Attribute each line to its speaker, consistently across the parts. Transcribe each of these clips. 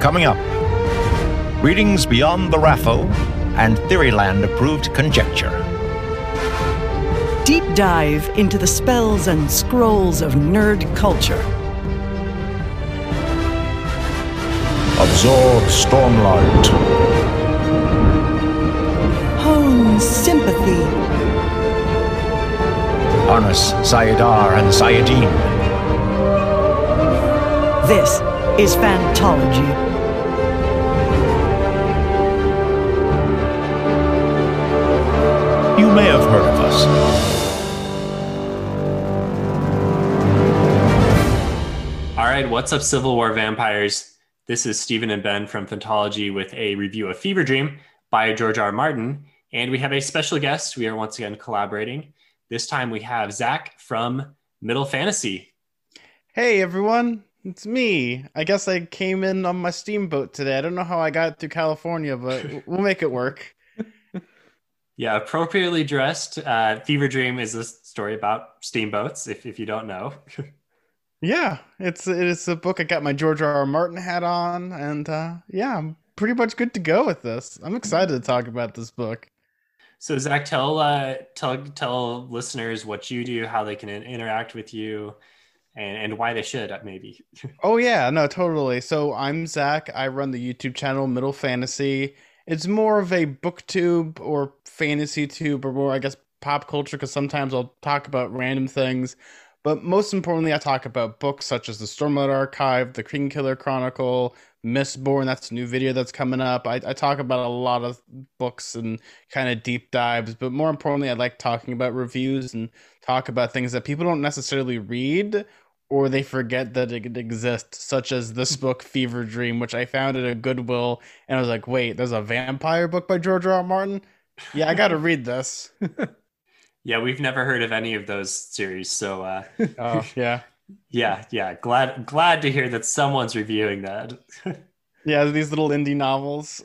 Speaker 1: Coming up, readings beyond the RAFO and Theoryland approved conjecture.
Speaker 2: Deep dive into the spells and scrolls of nerd culture.
Speaker 1: Absorb Stormlight.
Speaker 2: Hone sympathy.
Speaker 1: Harness saidar and saidin.
Speaker 2: This is Phantology.
Speaker 1: You may have heard of us.
Speaker 3: All right, what's up, Civil War vampires? This is Stephen and Ben from Phantology with a review of Fever Dream by George R. R. Martin. And we have a special guest. We are once again collaborating. This time we have Zach from Middle Fantasy.
Speaker 4: Hey everyone, it's me. I guess I came in on my steamboat today. I don't know how I got through California, but we'll make it work.
Speaker 3: Yeah, appropriately dressed. Uh, Fever Dream is a story about steamboats, if, if you don't know.
Speaker 4: Yeah, it's it's a book. I got my George R. R. Martin hat on, and uh, yeah, I'm pretty much good to go with this. I'm excited to talk about this book.
Speaker 3: so, Zach, tell, uh, tell, tell listeners what you do, how they can interact with you, and, and why they should, uh, maybe.
Speaker 4: Oh yeah, no, totally. So I'm Zach. I run the YouTube channel Middle Fantasy. It's more of a booktube or fantasy tube, or more, I guess, pop culture. Because sometimes I'll talk about random things, but most importantly, I talk about books such as the Stormlight Archive, the Kingkiller Chronicle, Mistborn. That's a new video that's coming up. I, I talk about a lot of books and kind of deep dives, but more importantly, I like talking about reviews and talk about things that people don't necessarily read or they forget that it exists, such as this book, Fever Dream, which I found at a Goodwill, and I was like, wait, there's a vampire book by George R. R. Martin? Yeah, I got to read this.
Speaker 3: yeah, we've never heard of any of those series. So, uh,
Speaker 4: oh, yeah.
Speaker 3: yeah, yeah, glad glad to hear that someone's reviewing that.
Speaker 4: Yeah, these little indie novels.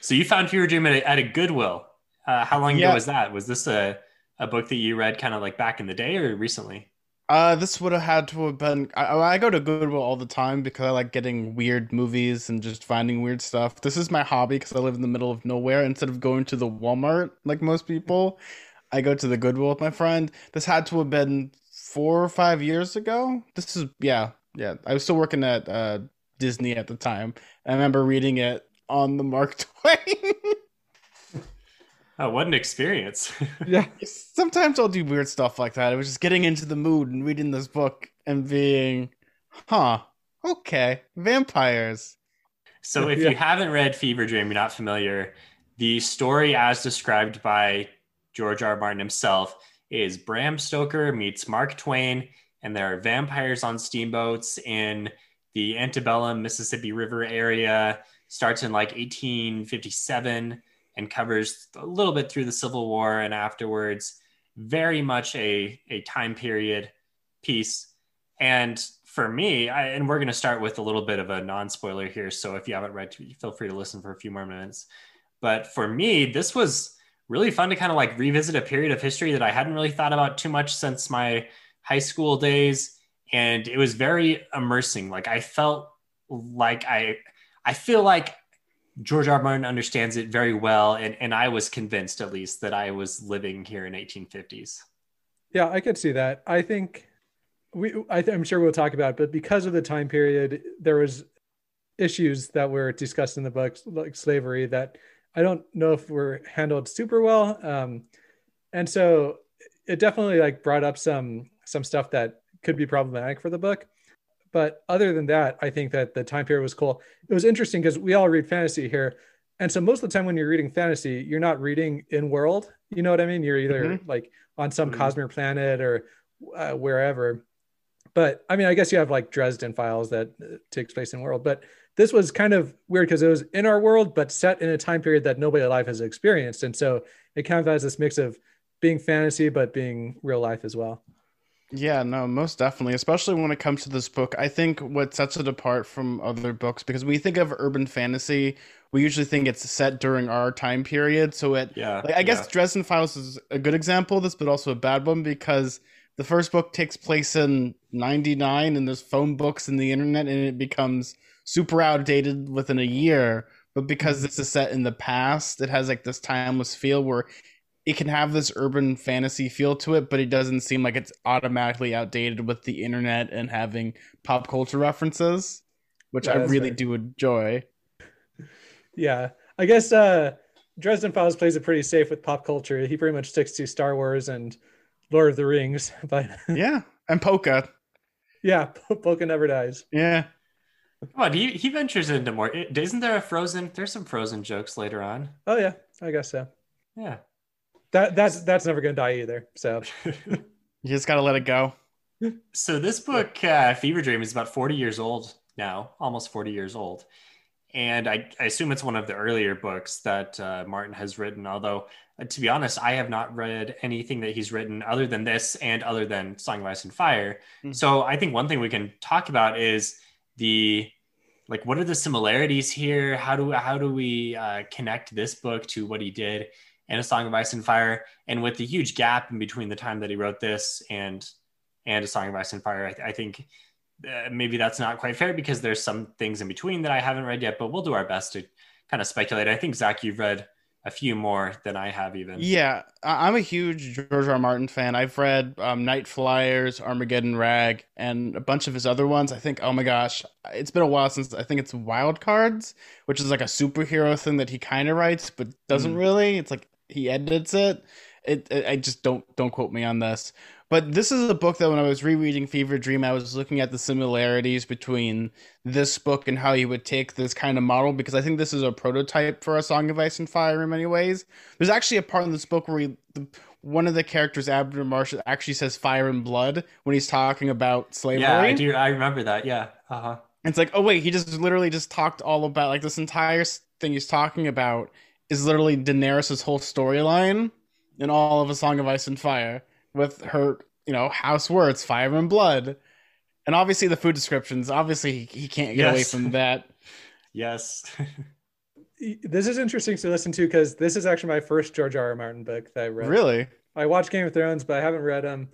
Speaker 3: so, you found Fever Dream at a, at a Goodwill. Uh, how long ago
Speaker 4: Yeah.
Speaker 3: was that? Was this a, a book that you read kind of like back in the day or recently?
Speaker 4: Uh, this would have had to have been. I, I go to Goodwill all the time because I like getting weird movies and just finding weird stuff. This is my hobby because I live in the middle of nowhere. Instead of going to the Walmart like most people, I go to the Goodwill with my friend. This had to have been four or five years ago. This is yeah, yeah. I was still working at uh, Disney at the time. I remember reading it on the Mark Twain.
Speaker 3: Oh, what an experience.
Speaker 4: yeah. Sometimes I'll do weird stuff like that. I was just getting into the mood and reading this book and being, huh, okay, vampires.
Speaker 3: So if
Speaker 4: Yeah.
Speaker 3: you haven't read Fever Dream, you're not familiar, the story as described by George R. R. Martin himself is Bram Stoker meets Mark Twain, and there are vampires on steamboats in the antebellum Mississippi River area. Starts in like 1857 and covers a little bit through the Civil War and afterwards. Very much a, a time period piece. And for me, I, and we're going to start with a little bit of a non spoiler here. So if you haven't read, feel free to listen for a few more minutes. But for me, this was really fun to kind of like revisit a period of history that I hadn't really thought about too much since my high school days. And it was very immersing. Like I felt like I, I feel like George R. Martin understands it very well. And, and I was convinced at least that I was living here in 1850s.
Speaker 5: Yeah, I could see that. I think we I I'm sure we'll talk about, it, but because of the time period, there was issues that were discussed in the book, like slavery, that I don't know if were handled super well. Um, and so it definitely like brought up some some stuff that could be problematic for the book. But other than that, I think that the time period was cool. It was interesting because we all read fantasy here. And so most of the time when you're reading fantasy, you're not reading in world. You know what I mean? You're either like on some
Speaker 3: Mhm.
Speaker 5: cosmic planet or uh, wherever. But I mean, I guess you have like Dresden Files that uh, takes place in world. But this was kind of weird because it was in our world, but set in a time period that nobody alive has experienced. And so it kind of has this mix of being fantasy, but being real life as well.
Speaker 4: Yeah, no, most definitely. Especially when it comes to this book, I think what sets it apart from other books because when we think of urban fantasy, we usually think it's set during our time period. So it,
Speaker 3: Yeah.
Speaker 4: like, I guess
Speaker 3: yeah.
Speaker 4: Dresden Files is a good example of this, but also a bad one because the first book takes place in 99 and there's phone books in the internet and it becomes super outdated within a year but because mm-hmm. this is set in the past it has like this timeless feel where it can have this urban fantasy feel to it but it doesn't seem like it's automatically outdated with the internet and having pop culture references which
Speaker 5: Yeah,
Speaker 4: i really
Speaker 5: fair.
Speaker 4: do enjoy
Speaker 5: Yeah, I guess uh, Dresden Files plays it pretty safe with pop culture. He pretty much sticks to Star Wars and Lord of the Rings, but
Speaker 4: yeah and polka
Speaker 5: yeah, Polka never dies.
Speaker 4: yeah
Speaker 3: Come on, he, he ventures into more. Isn't there a Frozen? There's some Frozen jokes later on.
Speaker 5: Oh yeah, I guess so.
Speaker 3: Yeah.
Speaker 5: That that's that's never gonna die either. So
Speaker 4: you just gotta let it go
Speaker 3: So this book, uh, Fever Dream, is about 40 years old now, almost 40 years old. And I, I assume it's one of the earlier books that uh, Martin has written. Although, uh, to be honest, I have not read anything that he's written other than this and other than Song of Ice and Fire.
Speaker 4: Mhm.
Speaker 3: So I think one thing we can talk about is the like what are the similarities here? How do how do we uh, connect this book to what he did in A Song of Ice and Fire? And with the huge gap in between the time that he wrote this and and A Song of Ice and Fire. I, th- I think uh, maybe that's not quite fair because there's some things in between that I haven't read yet, but we'll do our best to kind of speculate. I think Zach, you've read a few more than I have even.
Speaker 4: Yeah, I'm a huge George R. R. Martin fan. I've read um, Night Flyers, Armageddon Rag, and a bunch of his other ones. I think, oh my gosh, it's been a while since I think it's Wild Cards, which is like a superhero thing that he kind of writes, but doesn't
Speaker 3: Mm.
Speaker 4: really. It's like he edits it. It, it. I just don't don't quote me on this. But this is a book that when I was rereading Fever Dream, I was looking at the similarities between this book and how he would take this kind of model because I think this is a prototype for a Song of Ice and Fire in many ways. There's actually a part in this book where he, the, one of the characters, Abner Marsh, actually says "fire and blood" when he's talking about slavery.
Speaker 3: Yeah, I do. I remember that. Yeah. Uh huh.
Speaker 4: It's like, oh wait, he just literally just talked all about like this entire thing he's talking about is literally Daenerys' whole storyline in all of A Song of Ice and Fire with her, you know, house words, fire and blood. And obviously the food descriptions, obviously he, he can't get away from that.
Speaker 3: Yes.
Speaker 5: this is interesting to listen to because this is actually my first George R. R. Martin book that I read.
Speaker 4: Really?
Speaker 5: I watched Game of Thrones, but I haven't read um.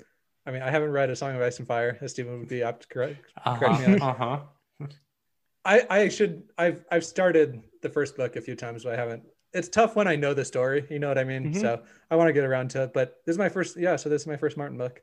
Speaker 5: I mean, I haven't read A Song of Ice and Fire, as Stephen would be apt to correct.
Speaker 3: Uh
Speaker 5: Correct me
Speaker 3: huh.
Speaker 5: on-
Speaker 3: Uh huh.
Speaker 5: I I should I've I've started the first book a few times, but I haven't. It's tough when I know the story. You know what I mean?
Speaker 4: Mhm.
Speaker 5: So I want to get around to it. But this is my first. Yeah. So this is my first Martin book.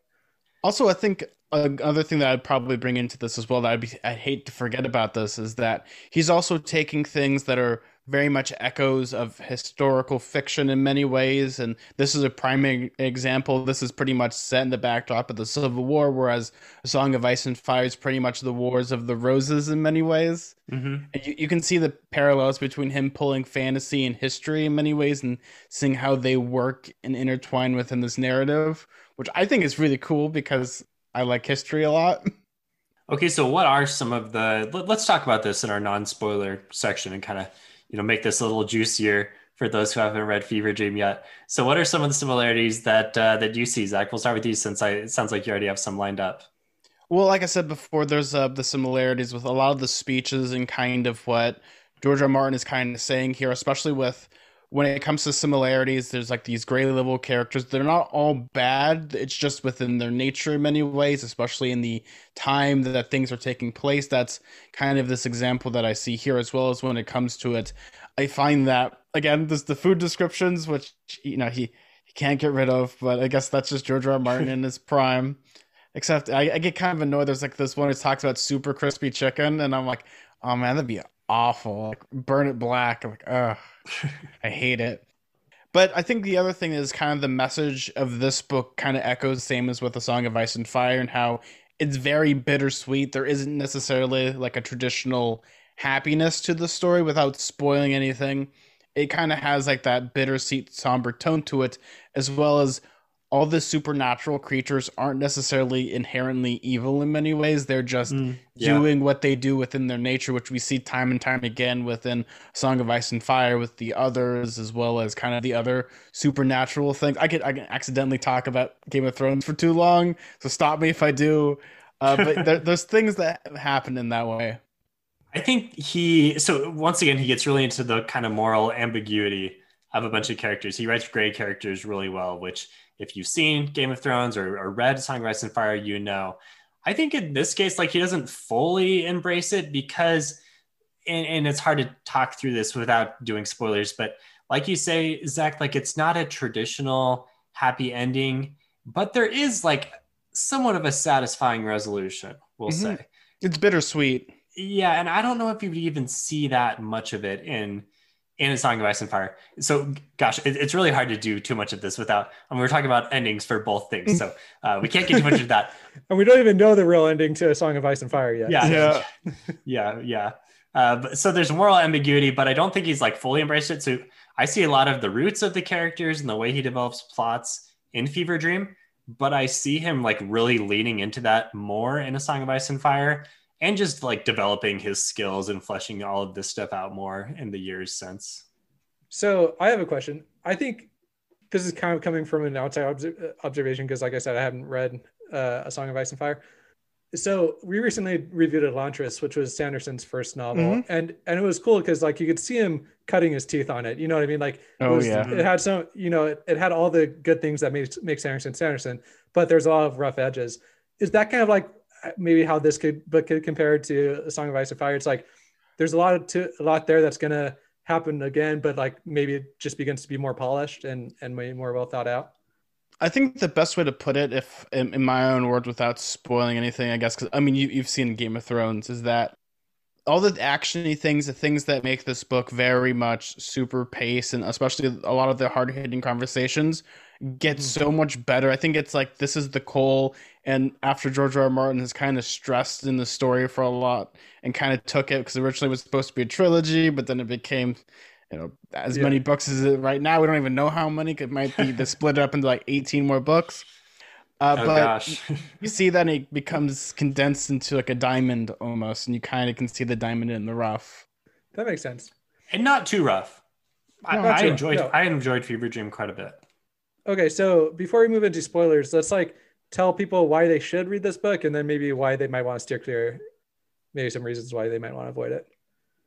Speaker 4: Also, I think another thing that I'd probably bring into this as well that I'd be I'd hate to forget about this is that he's also taking things that are very much echoes of historical fiction in many ways, and this is a prime example. This is pretty much set in the backdrop of the Civil War, whereas A Song of Ice and Fire is pretty much the Wars of the Roses in many ways.
Speaker 3: Mm-hmm.
Speaker 4: And you, you can see the parallels between him pulling fantasy and history in many ways and seeing how they work and intertwine within this narrative, which I think is really cool because I like history a lot.
Speaker 3: Okay, so what are some of the? Let, us talk about this in our non-spoiler section and kind of, you know, make this a little juicier for those who haven't read Fever Dream yet. So, what are some of the similarities that uh, that you see, Zach? We'll start with you since I, it sounds like you already have some lined up.
Speaker 4: Well, like I said before, there's uh, the similarities with a lot of the speeches and kind of what George R. Martin is kind of saying here, especially with when it comes to similarities. There's like these gray level characters. They're not all bad. It's just within their nature in many ways, especially in the time that things are taking place. That's kind of this example that I see here, as well as when it comes to it. I find that again, there's the food descriptions, which you know he he can't get rid of, but I guess that's just George R. R. Martin in his prime. Except I, I get kind of annoyed. There's like this one that talks about super crispy chicken, and I'm like, oh man, that'd be awful. Like, burn it black. I'm like, ugh, I hate it. But I think the other thing is kind of the message of this book kind of echoes the same as with the Song of Ice and Fire, and how it's very bittersweet. There isn't necessarily like a traditional happiness to the story without spoiling anything. It kind of has like that bittersweet, somber tone to it, as well as all the supernatural creatures aren't necessarily inherently evil in many ways. They're just
Speaker 3: yeah.
Speaker 4: doing what they do within their nature, which we see time and time again within Song of Ice and Fire with the others, as well as kind of the other supernatural things. I could I can accidentally talk about Game of Thrones for too long, so stop me if I do. Uh, but there, there's things that happen in that way.
Speaker 3: I think he so once again he gets really into the kind of moral ambiguity of a bunch of characters. He writes gray characters really well, which if you've seen Game of Thrones or, or read Song of Ice and Fire, you know. I think in this case, like he doesn't fully embrace it because, and, and it's hard to talk through this without doing spoilers, but like you say, Zach, like it's not a traditional happy ending, but there is like somewhat of a satisfying resolution, we'll
Speaker 4: Mhm.
Speaker 3: say.
Speaker 4: It's bittersweet.
Speaker 3: Yeah, and I don't know if you would even see that much of it in in a Song of Ice and Fire. So, gosh, it, it's really hard to do too much of this without. I mean, we're talking about endings for both things, so uh, we can't get too much of that.
Speaker 5: And we don't even know the real ending to A Song of Ice and Fire yet.
Speaker 3: Yeah,
Speaker 4: Yeah.
Speaker 3: yeah, yeah. Uh, but, so there's moral ambiguity, but I don't think he's like fully embraced it. So I see a lot of the roots of the characters and the way he develops plots in Fever Dream, but I see him like really leaning into that more in A Song of Ice and Fire and just like developing his skills and fleshing all of this stuff out more in the years since.
Speaker 5: So I have a question. I think this is kind of coming from an outside obs- observation because, like I said, I haven't read uh, A Song of Ice and Fire. So we recently reviewed Elantris, which was Sanderson's first novel,
Speaker 4: Mhm.
Speaker 5: and and it was cool because like you could see him cutting his teeth on it. You know what I mean? Like it
Speaker 4: Oh,
Speaker 5: was-
Speaker 4: yeah.
Speaker 5: it had some, you know, it, it had all the good things that makes make Sanderson Sanderson, but there's a lot of rough edges. Is that kind of like uh, maybe how this could but could compare to A Song of Ice and Fire? It's like there's a lot of to, a lot there that's gonna happen again, but like maybe it just begins to be more polished and and way more well thought out.
Speaker 4: I think the best way to put it, if in, in my own words, without spoiling anything, I guess, because I mean, you, you've seen Game of Thrones, is that all the actiony things, the things that make this book very much super pace, and especially a lot of the hard hitting conversations get mm-hmm. so much better. I think it's like this is the coal, and after George R. R. Martin has kind of stressed in the story for a lot and kind of took it because originally it was supposed to be a trilogy, but then it became you know as
Speaker 5: Yeah.
Speaker 4: many books as it right now we don't even know how many it might be to split it up into like 18 more books uh,
Speaker 3: Oh
Speaker 4: but
Speaker 3: gosh.
Speaker 4: you see that it becomes condensed into like a diamond almost and you kind of can see the diamond in the rough
Speaker 5: That makes sense.
Speaker 3: and not too rough. I,
Speaker 4: No,
Speaker 5: not
Speaker 3: I
Speaker 5: too rough,
Speaker 3: enjoyed
Speaker 5: no.
Speaker 3: I enjoyed Fever Dream quite a bit.
Speaker 5: Okay, so before we move into spoilers, let's like tell people why they should read this book and then maybe why they might want to steer clear. Maybe some reasons why they might want to avoid it.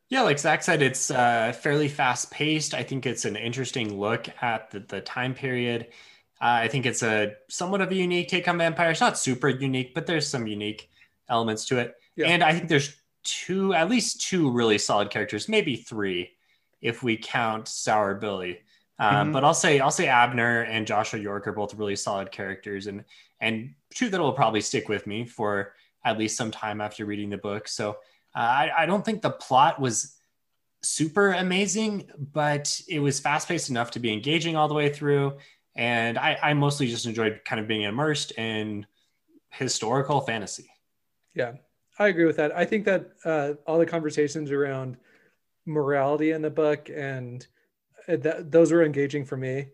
Speaker 3: Yeah, like Zach said, it's uh, fairly fast paced. I think it's an interesting look at the, the time period. Uh, I think it's a somewhat of a unique take on vampires. Not super unique, but there's some unique elements to it.
Speaker 5: Yeah.
Speaker 3: And I think there's two, at least two really solid characters, maybe three, if we count Sour Billy. Um,
Speaker 4: Mhm.
Speaker 3: But I'll say I'll say Abner and Joshua York are both really solid characters, and and two that will probably stick with me for at least some time after reading the book. So uh, I, I don't think the plot was super amazing, but it was fast paced enough to be engaging all the way through. And I, I mostly just enjoyed kind of being immersed in historical fantasy.
Speaker 5: Yeah, I agree with that. I think that uh, all the conversations around morality in the book and that, those were engaging for me.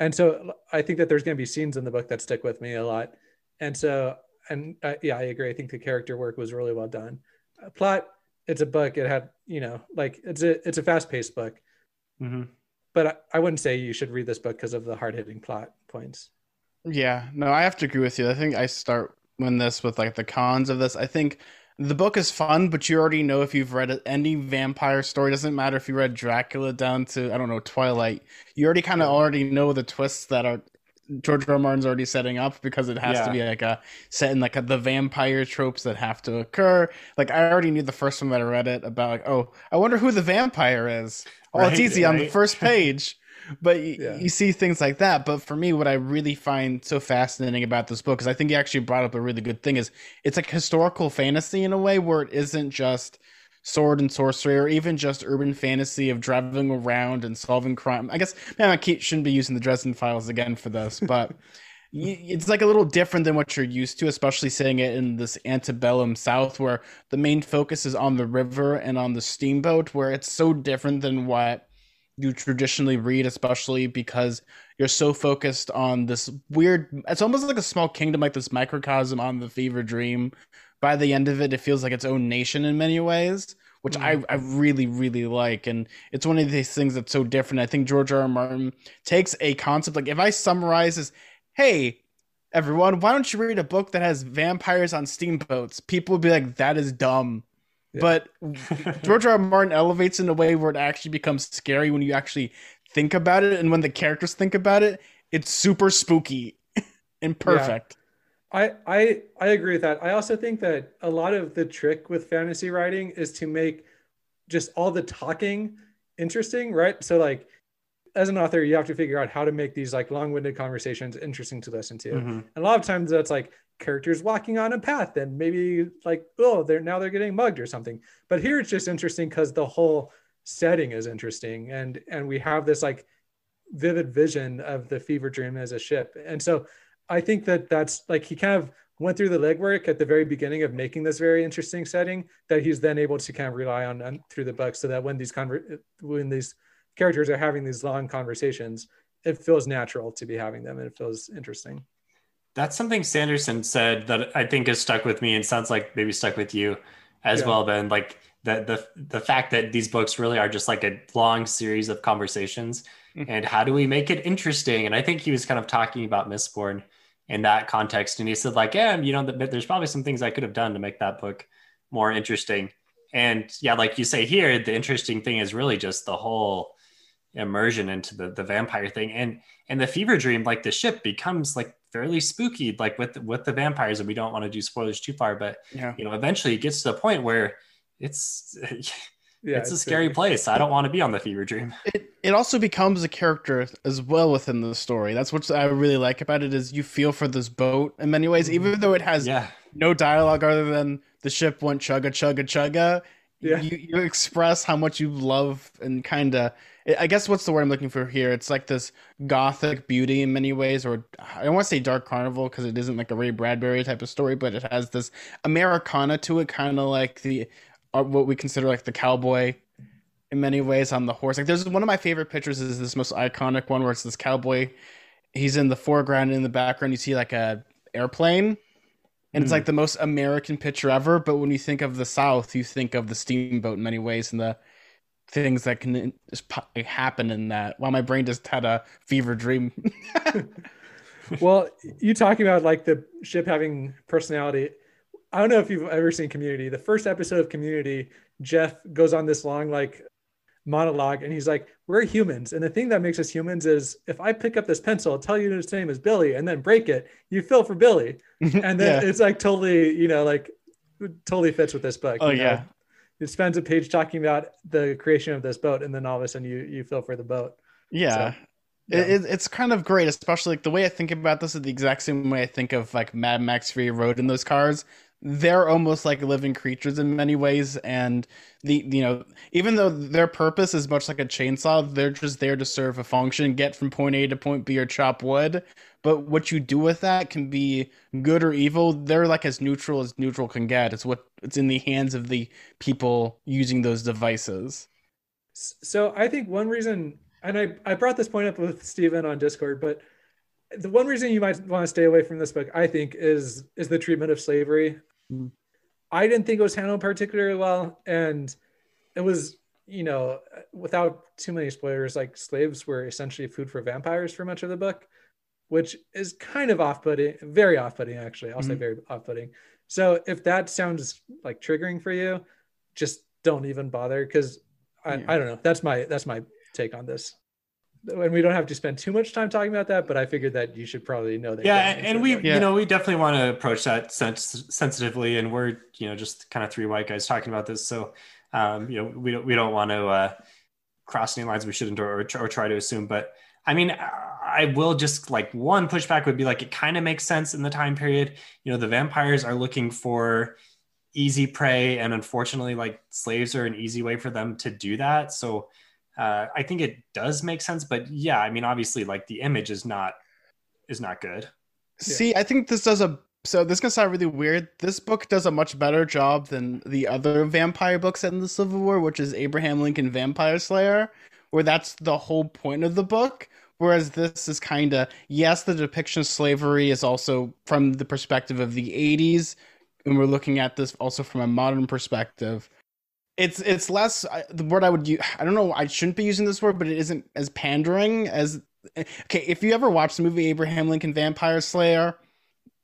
Speaker 5: And so I think that there's going to be scenes in the book that stick with me a lot. And so, and uh, yeah, I agree. I think the character work was really well done. Uh, plot, it's a book. It had, you know, like it's a it's a fast paced book.
Speaker 3: Mm-hmm.
Speaker 5: But I, I wouldn't say you should read this book because of the hard hitting plot points.
Speaker 4: yeah no i have to agree with you i think i start when this with like the cons of this i think the book is fun but you already know if you've read any vampire story doesn't matter if you read dracula down to i don't know twilight you already kind of already know the twists that are George R. R. Martin's already setting up because it has
Speaker 3: Yeah.
Speaker 4: to be like a set in like a, the vampire tropes that have to occur. Like I already knew the first one that I read it about like oh I wonder who the vampire is. Oh, it's
Speaker 3: Right,
Speaker 4: easy on the first page. But y-
Speaker 5: Yeah.
Speaker 4: you see things like that. But for me, what I really find so fascinating about this book is I think you actually brought up a really good thing is it's like historical fantasy in a way where it isn't just sword and sorcery or even just urban fantasy of driving around and solving crime. I guess man, I keep, shouldn't be using the Dresden Files again for this, but it's like a little different than what you're used to, especially seeing it in this antebellum South where the main focus is on the river and on the steamboat, where it's so different than what you traditionally read, especially because you're so focused on this weird. It's almost like a small kingdom, like this microcosm on the fever dream. By the end of it, it feels like its own nation in many ways, which I, mm-hmm. I really, really like. And it's one of these things that's so different. I think George R. R. Martin takes a concept like if I summarize as, hey, everyone, why don't you read a book that has vampires on steamboats? People would be like, that is dumb.
Speaker 5: Yeah.
Speaker 4: But George R. R. Martin elevates in a way where it actually becomes scary when you actually think about it and when the characters think about it it's super spooky and perfect.
Speaker 5: I, I I agree with that. I also think that a lot of the trick with fantasy writing is to make just all the talking interesting, right? So like as an author, you have to figure out how to make these like long-winded conversations interesting to listen to.
Speaker 3: Mhm.
Speaker 5: And a lot of times that's like characters walking on a path and maybe like, oh, they're now they're getting mugged or something. But here it's just interesting because the whole setting is interesting and and we have this like vivid vision of the fever dream as a ship. And so I think that that's like he kind of went through the legwork at the very beginning of making this very interesting setting that he's then able to kind of rely on, on through the book so that when these conver- when these characters are having these long conversations it feels natural to be having them and it feels interesting
Speaker 3: That's something Sanderson said that I think has stuck with me and sounds like maybe stuck with you as
Speaker 5: Yeah.
Speaker 3: well, Ben. Like the the the fact that these books really are just like a long series of conversations.
Speaker 4: Mhm.
Speaker 3: And how do we make it interesting? And I think he was kind of talking about Mistborn in that context. And he said, like, yeah, you know, there's probably some things I could have done to make that book more interesting. And yeah, like you say here, the interesting thing is really just the whole immersion into the the vampire thing. And and the fever dream, like the ship becomes like fairly spooky, like with with the vampires. And we don't want to do spoilers too far, but
Speaker 4: Yeah.
Speaker 3: you know, eventually it gets to the point where it's
Speaker 5: yeah
Speaker 3: it's a scary place. I don't want to be on the fever dream.
Speaker 4: It it also becomes a character as well within the story. That's what I really like about it is you feel for this boat in many ways, even though it has
Speaker 3: Yeah.
Speaker 4: no dialogue other than the ship went chugga chugga chugga.
Speaker 5: Yeah.
Speaker 4: You you express how much you love and kind of I guess what's the word I'm looking for here? It's like this gothic beauty in many ways, or I don't want to say dark carnival because it isn't like a Ray Bradbury type of story, but it has this Americana to it, kind of like the uh, what we consider like the cowboy in many ways on the horse. Like there's one of my favorite pictures is this most iconic one where it's this cowboy. He's in the foreground and in the background you see like a airplane. And it's
Speaker 3: Mhm.
Speaker 4: like the most American picture ever, but when you think of the South, you think of the steamboat in many ways and the things that can happen in that. While my brain just had a fever dream.
Speaker 5: well you talking about like the ship having personality i don't know if you've ever seen community the first episode of community jeff goes on this long like monologue and he's like we're humans and the thing that makes us humans is if i pick up this pencil I'll tell you his name is billy and then break it you feel for billy and then
Speaker 4: Yeah.
Speaker 5: it's like totally you know like totally fits with this book
Speaker 4: Oh
Speaker 5: you know?
Speaker 4: yeah.
Speaker 5: It spends a page talking about the creation of this boat and then all of a sudden you you feel for the boat
Speaker 4: Yeah.
Speaker 5: So,
Speaker 4: It, it, it's kind of great, especially like the way I think about this is the exact same way I think of like Mad Max Fury Road in those cars. They're almost like living creatures in many ways, and the you know even though their purpose is much like a chainsaw, they're just there to serve a function, get from point A to point B or chop wood. But what you do with that can be good or evil. They're like as neutral as neutral can get. It's what it's in the hands of the people using those devices.
Speaker 5: So I think one reason, and I, I brought this point up with Stephen on Discord, but the one reason you might want to stay away from this book, I think, is is the treatment of slavery.
Speaker 4: Mhm.
Speaker 5: I didn't think it was handled particularly well, and it was, you know, without too many spoilers, like slaves were essentially food for vampires for much of the book, which is kind of off-putting, very off-putting actually. I'll say
Speaker 4: Mhm.
Speaker 5: very off-putting. So if that sounds like triggering for you, just don't even bother because I,
Speaker 4: Yeah.
Speaker 5: I don't know. That's my that's my take on this. And we don't have to spend too much time talking about that, but I figured that you should probably know that.
Speaker 3: yeah and we.
Speaker 4: Yeah.
Speaker 3: you know we definitely want to approach that sens- sensitively and we're you know just kind of three white guys talking about this so um you know we don't we don't want to uh cross any lines we shouldn't or, or, tr- or try to assume but i mean i will just like one pushback would be like it kind of makes sense in the time period you know the vampires are looking for easy prey and unfortunately like slaves are an easy way for them to do that so uh, I think it does make sense, but yeah, I mean, obviously, like the image is not is not good.
Speaker 4: See, I think this does a so this can sound really weird. This book does a much better job than the other vampire books in the Civil War, which is Abraham Lincoln Vampire Slayer, where that's the whole point of the book. Whereas this is kind of yes, the depiction of slavery is also from the perspective of the '80s, and we're looking at this also from a modern perspective. It's it's less I- the word I would use. I don't know. I shouldn't be using this word, but it isn't as pandering as okay. If you ever watch the movie Abraham Lincoln Vampire Slayer,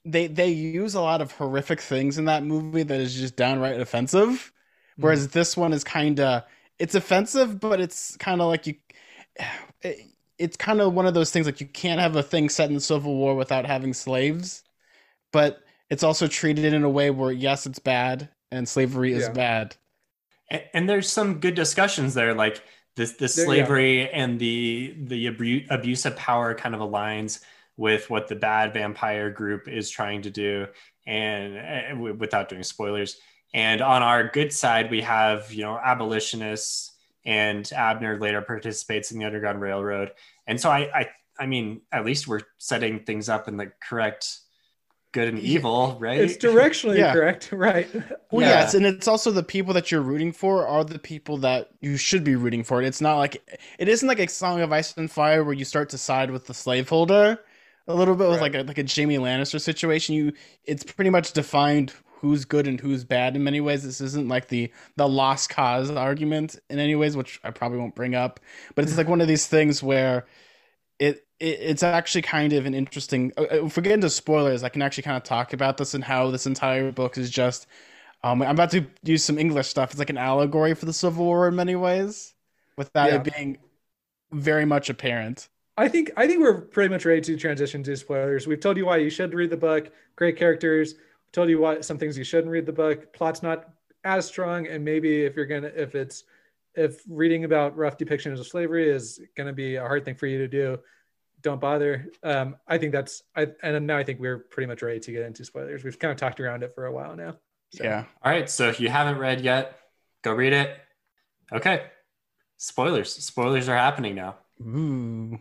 Speaker 4: they they use a lot of horrific things in that movie that is just downright offensive. Whereas mm-hmm. this one is kind of it's offensive, but it's kind of like you. it's kind of one of those things like you can't have a thing set in the Civil War without having slaves, but it's also treated in a way where yes, it's bad and slavery is
Speaker 5: Yeah.
Speaker 4: bad.
Speaker 3: And, and there's some good discussions there, like this the
Speaker 5: There- yeah.
Speaker 3: slavery and the the abu- abuse of power kind of aligns with what the bad vampire group is trying to do, and uh, w- without doing spoilers. And on our good side, we have you know abolitionists, and Abner later participates in the Underground Railroad. And so I I I mean, at least we're setting things up in the correct good and evil, right?
Speaker 5: It's directionally
Speaker 4: Yeah.
Speaker 5: correct, right?
Speaker 4: Well,
Speaker 3: Yeah.
Speaker 4: yes, and it's also the people that you're rooting for are the people that you should be rooting for. It's not like it isn't like a Song of Ice and Fire where you start to side with the slaveholder a little bit with
Speaker 5: Right.
Speaker 4: like a like a Jaime Lannister situation. You it's pretty much defined who's good and who's bad in many ways. This isn't like the the lost cause argument in any ways, which I probably won't bring up. But it's like one of these things where it, it it's actually kind of an interesting. uh, uh, If we get into spoilers, I can actually kind of talk about this and how this entire book is just. Um, I'm about to use some English stuff. It's like an allegory for the Civil War in many ways, without
Speaker 5: Yeah.
Speaker 4: it being very much apparent.
Speaker 5: I think I think we're pretty much ready to transition to spoilers. We've told you why you should read the book. Great characters. We told you why some things you shouldn't read the book. Plot's not as strong, and maybe if you're gonna if it's if reading about rough depictions of slavery is gonna be a hard thing for you to do, don't bother. Um, I think that's I and now I think we're pretty much ready to get into spoilers. We've kind of talked around it for a while now. So-
Speaker 4: Yeah.
Speaker 3: All right, so if you haven't read yet, go read it. Okay. Spoilers. Spoilers are happening now.
Speaker 4: Ooh.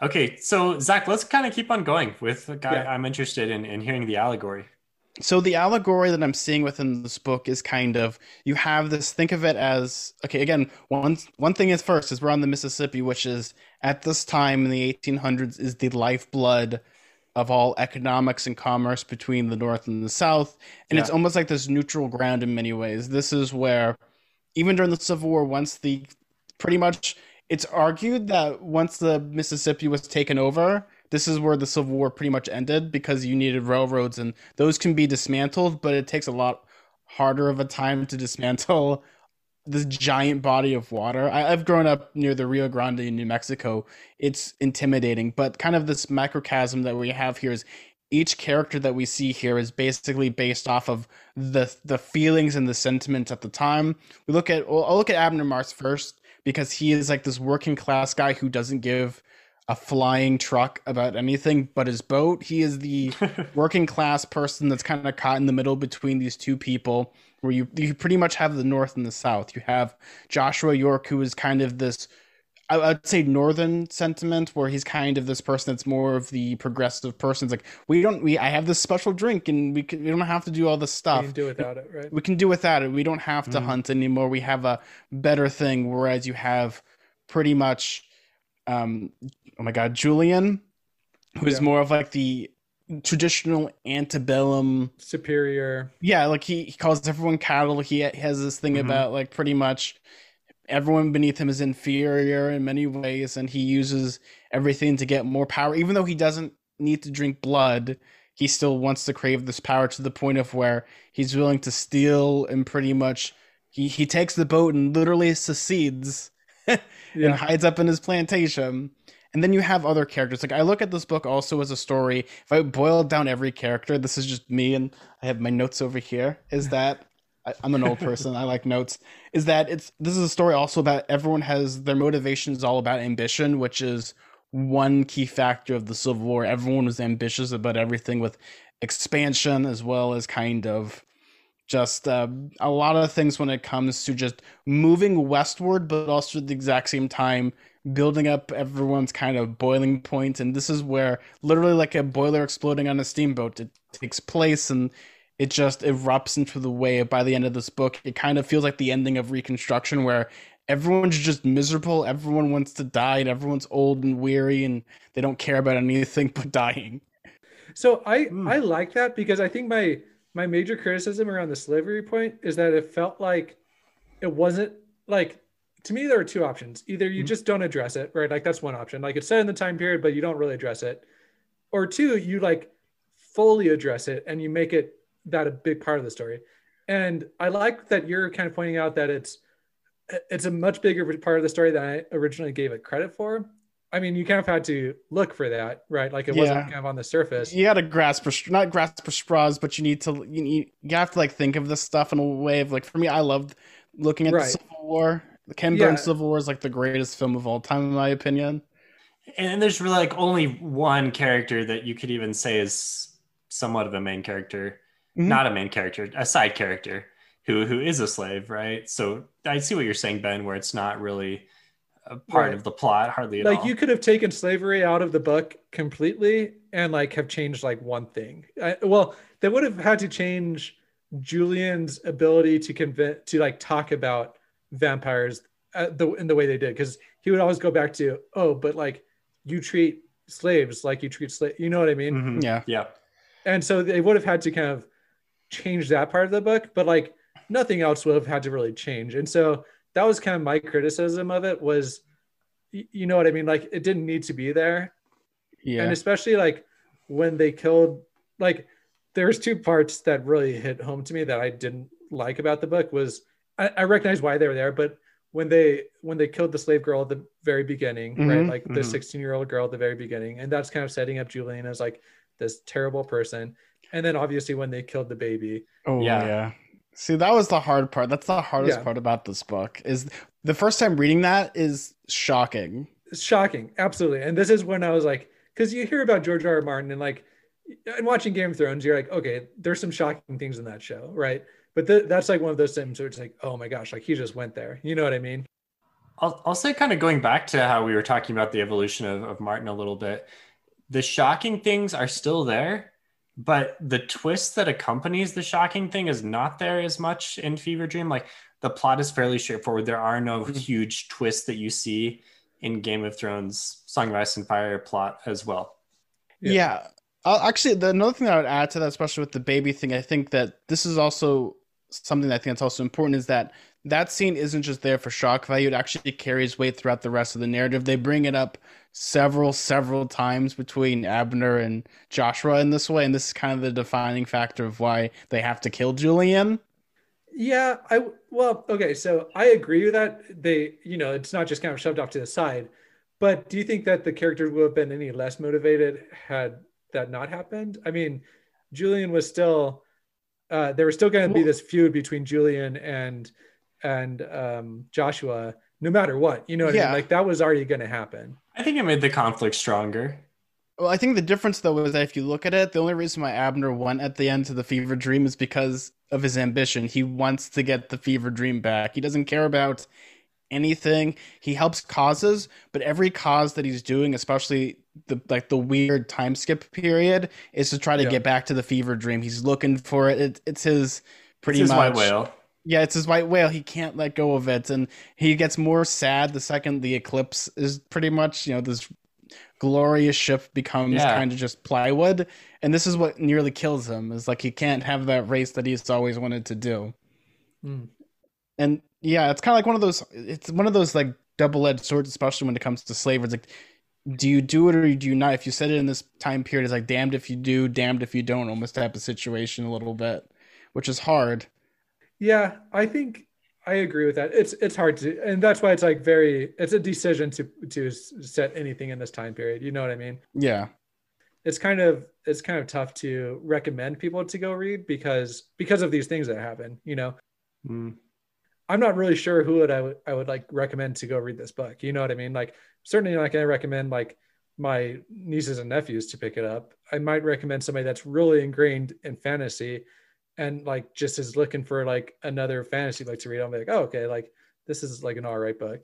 Speaker 3: Okay, so Zach, let's kind of keep on going with the guy
Speaker 5: Yeah.
Speaker 3: I'm interested in, in hearing the allegory.
Speaker 4: So the allegory that I'm seeing within this book is kind of you have this think of it as okay again one one thing is first is we're on the Mississippi which is at this time in the 1800s is the lifeblood of all economics and commerce between the north and the south. And it's almost like this neutral ground in many ways. This is where even during the civil war once the pretty much it's argued that once the Mississippi was taken over this is where the Civil War pretty much ended because you needed railroads and those can be dismantled, but it takes a lot harder of a time to dismantle this giant body of water. I, I've grown up near the Rio Grande in New Mexico. It's intimidating, but kind of this microcosm that we have here is each character that we see here is basically based off of the the feelings and the sentiments at the time. We look at well, I'll look at Abner Marsh first because he is like this working class guy who doesn't give a flying truck about anything but his boat. He is the working class person that's kind of caught in the middle between these two people where you you pretty much have the north and the south. You have Joshua York who is kind of this I would say northern sentiment where he's kind of this person that's more of the progressive person. It's like we don't we I have this special drink and we can, we don't have to do all this stuff
Speaker 5: can do without it, right?
Speaker 4: we can do without it. We don't have to
Speaker 3: Mhm.
Speaker 4: hunt anymore. We have a better thing. Whereas you have pretty much, um, oh my god, Julian, who is
Speaker 5: Yeah.
Speaker 4: more of like the traditional antebellum.
Speaker 5: Superior.
Speaker 4: Yeah, like he, he calls everyone cattle. He has this thing
Speaker 3: Mhm.
Speaker 4: about like pretty much everyone beneath him is inferior in many ways, and he uses everything to get more power. Even though he doesn't need to drink blood, he still wants to crave this power to the point of where he's willing to steal and pretty much he, he takes the boat and literally secedes and hides up in his plantation. And then you have other characters. Like I look at this book also as a story. If I boiled down every character, this is just me, and I have my notes over here. Is that I, I'm an old person. I like notes. Is that it's this is a story also about everyone has their motivation is all about ambition, which is one key factor of the Civil War. Everyone was ambitious about everything with expansion as well as kind of just uh, a lot of things when it comes to just moving westward, but also at the exact same time building up everyone's kind of boiling point. And this is where literally like a boiler exploding on a steamboat, it takes place and it just erupts into the way by the end of this book. It kind of feels like the ending of Reconstruction where everyone's just miserable, everyone wants to die, and everyone's old and weary and they don't care about anything but dying.
Speaker 5: So I
Speaker 3: Mm.
Speaker 5: I like that because I think my my major criticism around the slavery point is that it felt like it wasn't like to me there are two options. Either you
Speaker 3: Mhm.
Speaker 5: just don't address it, right? Like that's one option. Like it's set in the time period, but you don't really address it. Or two, you like fully address it and you make it that a big part of the story. And I like that you're kind of pointing out that it's it's a much bigger part of the story than I originally gave it credit for. I mean, you kind of had to look for that, right? Like it
Speaker 4: Yeah.
Speaker 5: wasn't kind of on the surface.
Speaker 4: You had to grasp for not grasp for straws, but you need to you need, you have to like think of this stuff in a way of like for me, I loved looking at
Speaker 5: Right.
Speaker 4: the Civil War. The Ken
Speaker 5: Yeah.
Speaker 4: Burns Civil War is like the greatest film of all time, in my opinion.
Speaker 3: And there's really like only one character that you could even say is somewhat of a main character,
Speaker 4: Mhm.
Speaker 3: not a main character, a side character who who is a slave, right? So I see what you're saying, Ben, where it's not really a part
Speaker 5: Right.
Speaker 3: of the plot, hardly at
Speaker 5: like
Speaker 3: all.
Speaker 5: you could have taken slavery out of the book completely and like have changed like one thing I, well they would have had to change julian's ability to convince to like talk about vampires uh, the, in the way they did because he would always go back to oh but like you treat slaves like you treat slave you know what i mean
Speaker 3: Mhm.
Speaker 4: Yeah.
Speaker 3: Yeah.
Speaker 5: and so they would have had to kind of change that part of the book but like nothing else would have had to really change and so that was kind of my criticism of it was you know what i mean like it didn't need to be there
Speaker 4: Yeah.
Speaker 5: and especially like when they killed like there's two parts that really hit home to me that i didn't like about the book was i, I recognize why they were there but when they when they killed the slave girl at the very beginning right
Speaker 4: Mhm,
Speaker 5: like the
Speaker 3: mhm.
Speaker 5: 16 year old girl at the very beginning and that's kind of setting up julian as like this terrible person and then obviously when they killed the baby
Speaker 4: Oh
Speaker 3: Yeah.
Speaker 4: yeah. See, that was the hard part. That's the hardest
Speaker 5: Yeah.
Speaker 4: part about this book. Is the first time reading that is shocking.
Speaker 5: it's shocking absolutely and this is when i was like because you hear about george r r martin and like and watching game of thrones you're like okay there's some shocking things in that show right but th- that's like one of those things where it's like oh my gosh like he just went there you know what i mean
Speaker 3: I'll, I'll say, kind of going back to how we were talking about the evolution of, of Martin a little bit, the shocking things are still there, but the twist that accompanies the shocking thing is not there as much in Fever Dream. Like the plot is fairly straightforward. There are no
Speaker 4: Mhm.
Speaker 3: huge twists that you see in Game of Thrones, Song of Ice and Fire plot as well.
Speaker 5: Yeah.
Speaker 4: Yeah. Uh, actually, the another thing that I would add to that, especially with the baby thing, I think that this is also something that I think that's also important is that that scene isn't just there for shock value; it actually carries weight throughout the rest of the narrative. They bring it up several, several times between Abner and Joshua in this way, and this is kind of the defining factor of why they have to kill Julian.
Speaker 5: yeah i well okay so i agree with that they you know it's not just kind of shoved off to the side but do you think that the characters would have been any less motivated had that not happened i mean julian was still uh there was still going to be this feud between julian and and um joshua no matter what you know what I
Speaker 4: Yeah.
Speaker 5: mean? like that was already going to happen
Speaker 3: I think it made the conflict stronger.
Speaker 4: Well, I think the difference though is that if you look at it, the only reason why Abner went at the end to the fever dream is because of his ambition. He wants to get the fever dream back. He doesn't care about anything. He helps causes, but every cause that he's doing, especially the like the weird time skip period, is to try to
Speaker 5: Yeah.
Speaker 4: get back to the fever dream. He's looking for it. it it's his pretty
Speaker 3: It's his
Speaker 4: much
Speaker 3: white whale.
Speaker 4: Yeah, it's his white whale. He can't let go of it, and he gets more sad the second the eclipse is pretty much you know this glorious ship becomes
Speaker 3: Yeah.
Speaker 4: kind of just plywood, and this is what nearly kills him. Is like he can't have that race that he's always wanted to do,
Speaker 5: Hmm.
Speaker 4: and yeah, it's kind of like one of those. It's one of those like double edged swords, especially when it comes to slavery. It's like. Do you do it or do you not? If you said it in this time period, it's like damned if you do, damned if you don't, almost type of situation a little bit, which is hard.
Speaker 5: Yeah, I think I agree with that. It's it's hard to, and that's why it's like very. It's a decision to to set anything in this time period. You know what I mean?
Speaker 4: Yeah.
Speaker 5: It's kind of it's kind of tough to recommend people to go read because because of these things that happen. You know,
Speaker 3: Mm.
Speaker 5: I'm not really sure who would I would I would like recommend to go read this book. You know what I mean? Like certainly not going to recommend like my nieces and nephews to pick it up. I might recommend somebody that's really ingrained in fantasy and like just is looking for like another fantasy book to read. I'm like, oh, okay, like this is like an all right book.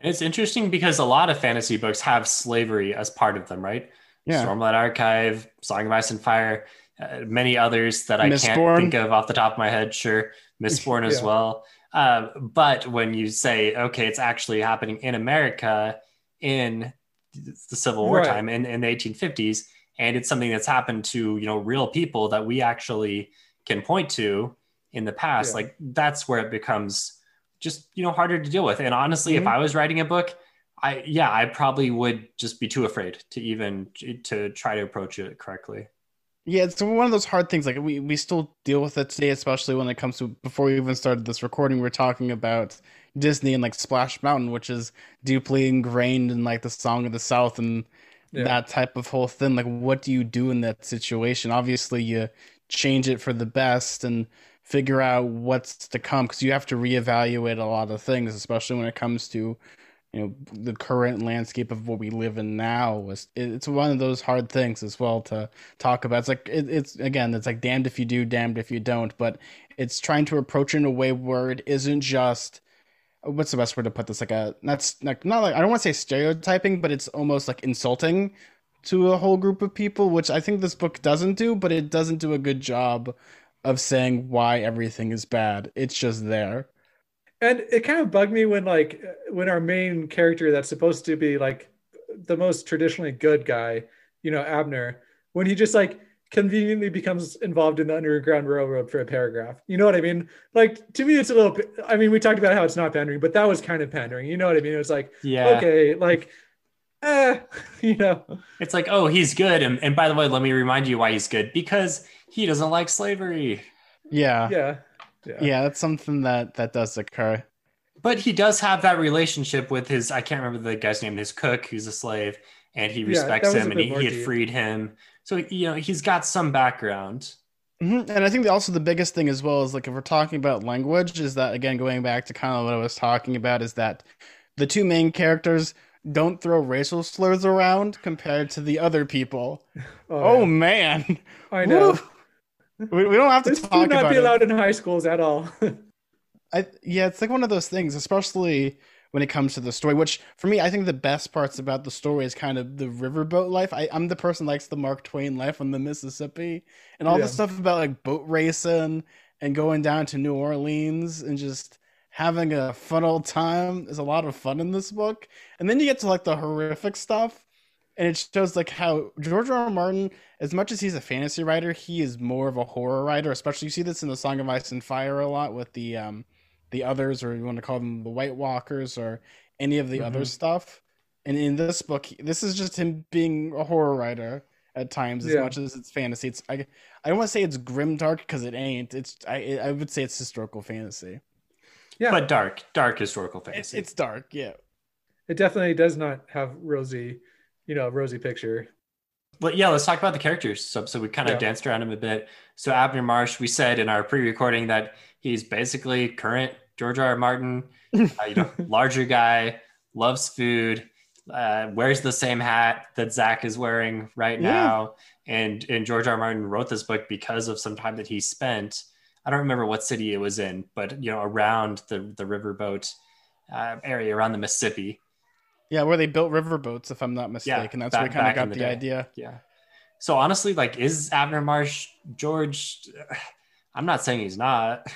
Speaker 3: And it's interesting because a lot of fantasy books have slavery as part of them, right?
Speaker 4: Yeah.
Speaker 3: Stormlight Archive, Song of Ice and Fire, uh, many others that I can't think of off the top of my head. Sure, Mistborn as well. Um, but when you say, okay, it's actually happening in America in the Civil War
Speaker 5: Right.
Speaker 3: time in, in the 1850s, and it's something that's happened to you know real people that we actually can point to in the past,
Speaker 5: Yeah.
Speaker 3: like that's where it becomes just you know harder to deal with. And honestly, if
Speaker 5: Mhm.
Speaker 3: I was writing a book, I yeah, I probably would just be too afraid to even to try to approach it correctly.
Speaker 4: Yeah, it's one of those hard things. Like we, we still deal with it today, especially when it comes to before we even started this recording, we are talking about Disney and like Splash Mountain, which is deeply ingrained in like the Song of the South and yeah. that type of whole thing. Like, what do you do in that situation? Obviously, you change it for the best and figure out what's to come because you have to reevaluate a lot of things, especially when it comes to you know the current landscape of what we live in now. It's one of those hard things as well to talk about. It's like it, it's again it's like damned if you do damned if you don't but it's trying to approach in a way where it isn't just what's the best word to put this? Like a that's like not like i don't want to say stereotyping but it's almost like insulting to a whole group of people which i think this book doesn't do but it doesn't do a good job of saying why everything is bad. It's just there.
Speaker 5: And it kind of bugged me when like when our main character that's supposed to be like the most traditionally good guy you know abner when he just like conveniently becomes involved in the underground railroad for a paragraph. You know what i mean? Like to me it's a little i mean we talked about how it's not pandering but that was kind of pandering. You know what i mean? It was like yeah. okay like eh, you know
Speaker 3: it's like oh he's good and, and by the way let me remind you why he's good because he doesn't like slavery
Speaker 4: yeah
Speaker 5: yeah
Speaker 4: yeah. yeah, that's something that that does occur.
Speaker 3: But he does have that relationship with his I can't remember the guy's name, his cook who's a slave, and he respects yeah, him and he, he, had freed him. So you know, he's got some background.
Speaker 4: Mm-hmm. And I think also the biggest thing as well is like if we're talking about language, is that again going back to kind of what I was talking about is that the two main characters don't throw racial slurs around compared to the other people. Oh, oh man,
Speaker 5: I know.
Speaker 4: We, we don't have to
Speaker 5: this
Speaker 4: talk
Speaker 5: should not
Speaker 4: be
Speaker 5: allowed in high schools at all.
Speaker 4: I yeah, it's like one of those things, especially when it comes to the story. Which for me, I think the best parts about the story is kind of the riverboat life. I, I'm the person likes the Mark Twain life on the Mississippi and all yeah. the stuff about like boat racing and going down to New Orleans and just having a fun old time is a lot of fun in this book. And then you get to like the horrific stuff and it shows like how George R. R. Martin, as much as he's a fantasy writer, he is more of a horror writer. Especially you see this in the Song of Ice and Fire a lot with the um the others, or you want to call them the White Walkers, or any of the mm-hmm. other stuff. And in this book, this is just him being a horror writer at times, as yeah. much as it's fantasy. It's I I don't want to say it's grim dark because it ain't. It's I I would say it's historical fantasy.
Speaker 3: Yeah, but dark, dark historical fantasy.
Speaker 4: It, it's dark, yeah.
Speaker 5: It definitely does not have rosy you know, rosy picture.
Speaker 3: But yeah, let's talk about the characters. So, so we kind of yeah. danced around him a bit. So Abner Marsh, we said in our pre-recording that he's basically current George R. R. Martin, uh, you know, larger guy, loves food, uh, wears the same hat that Zach is wearing right yeah. now. And and George R. R. Martin wrote this book because of some time that he spent. I don't remember what city it was in, but you know, around the the riverboat uh, area around the Mississippi.
Speaker 4: Yeah, where they built riverboats, if I'm not mistaken. Yeah, That's back, where we kind of got the, the idea.
Speaker 3: Yeah. So honestly, like, is Abner Marsh George? I'm not saying he's not.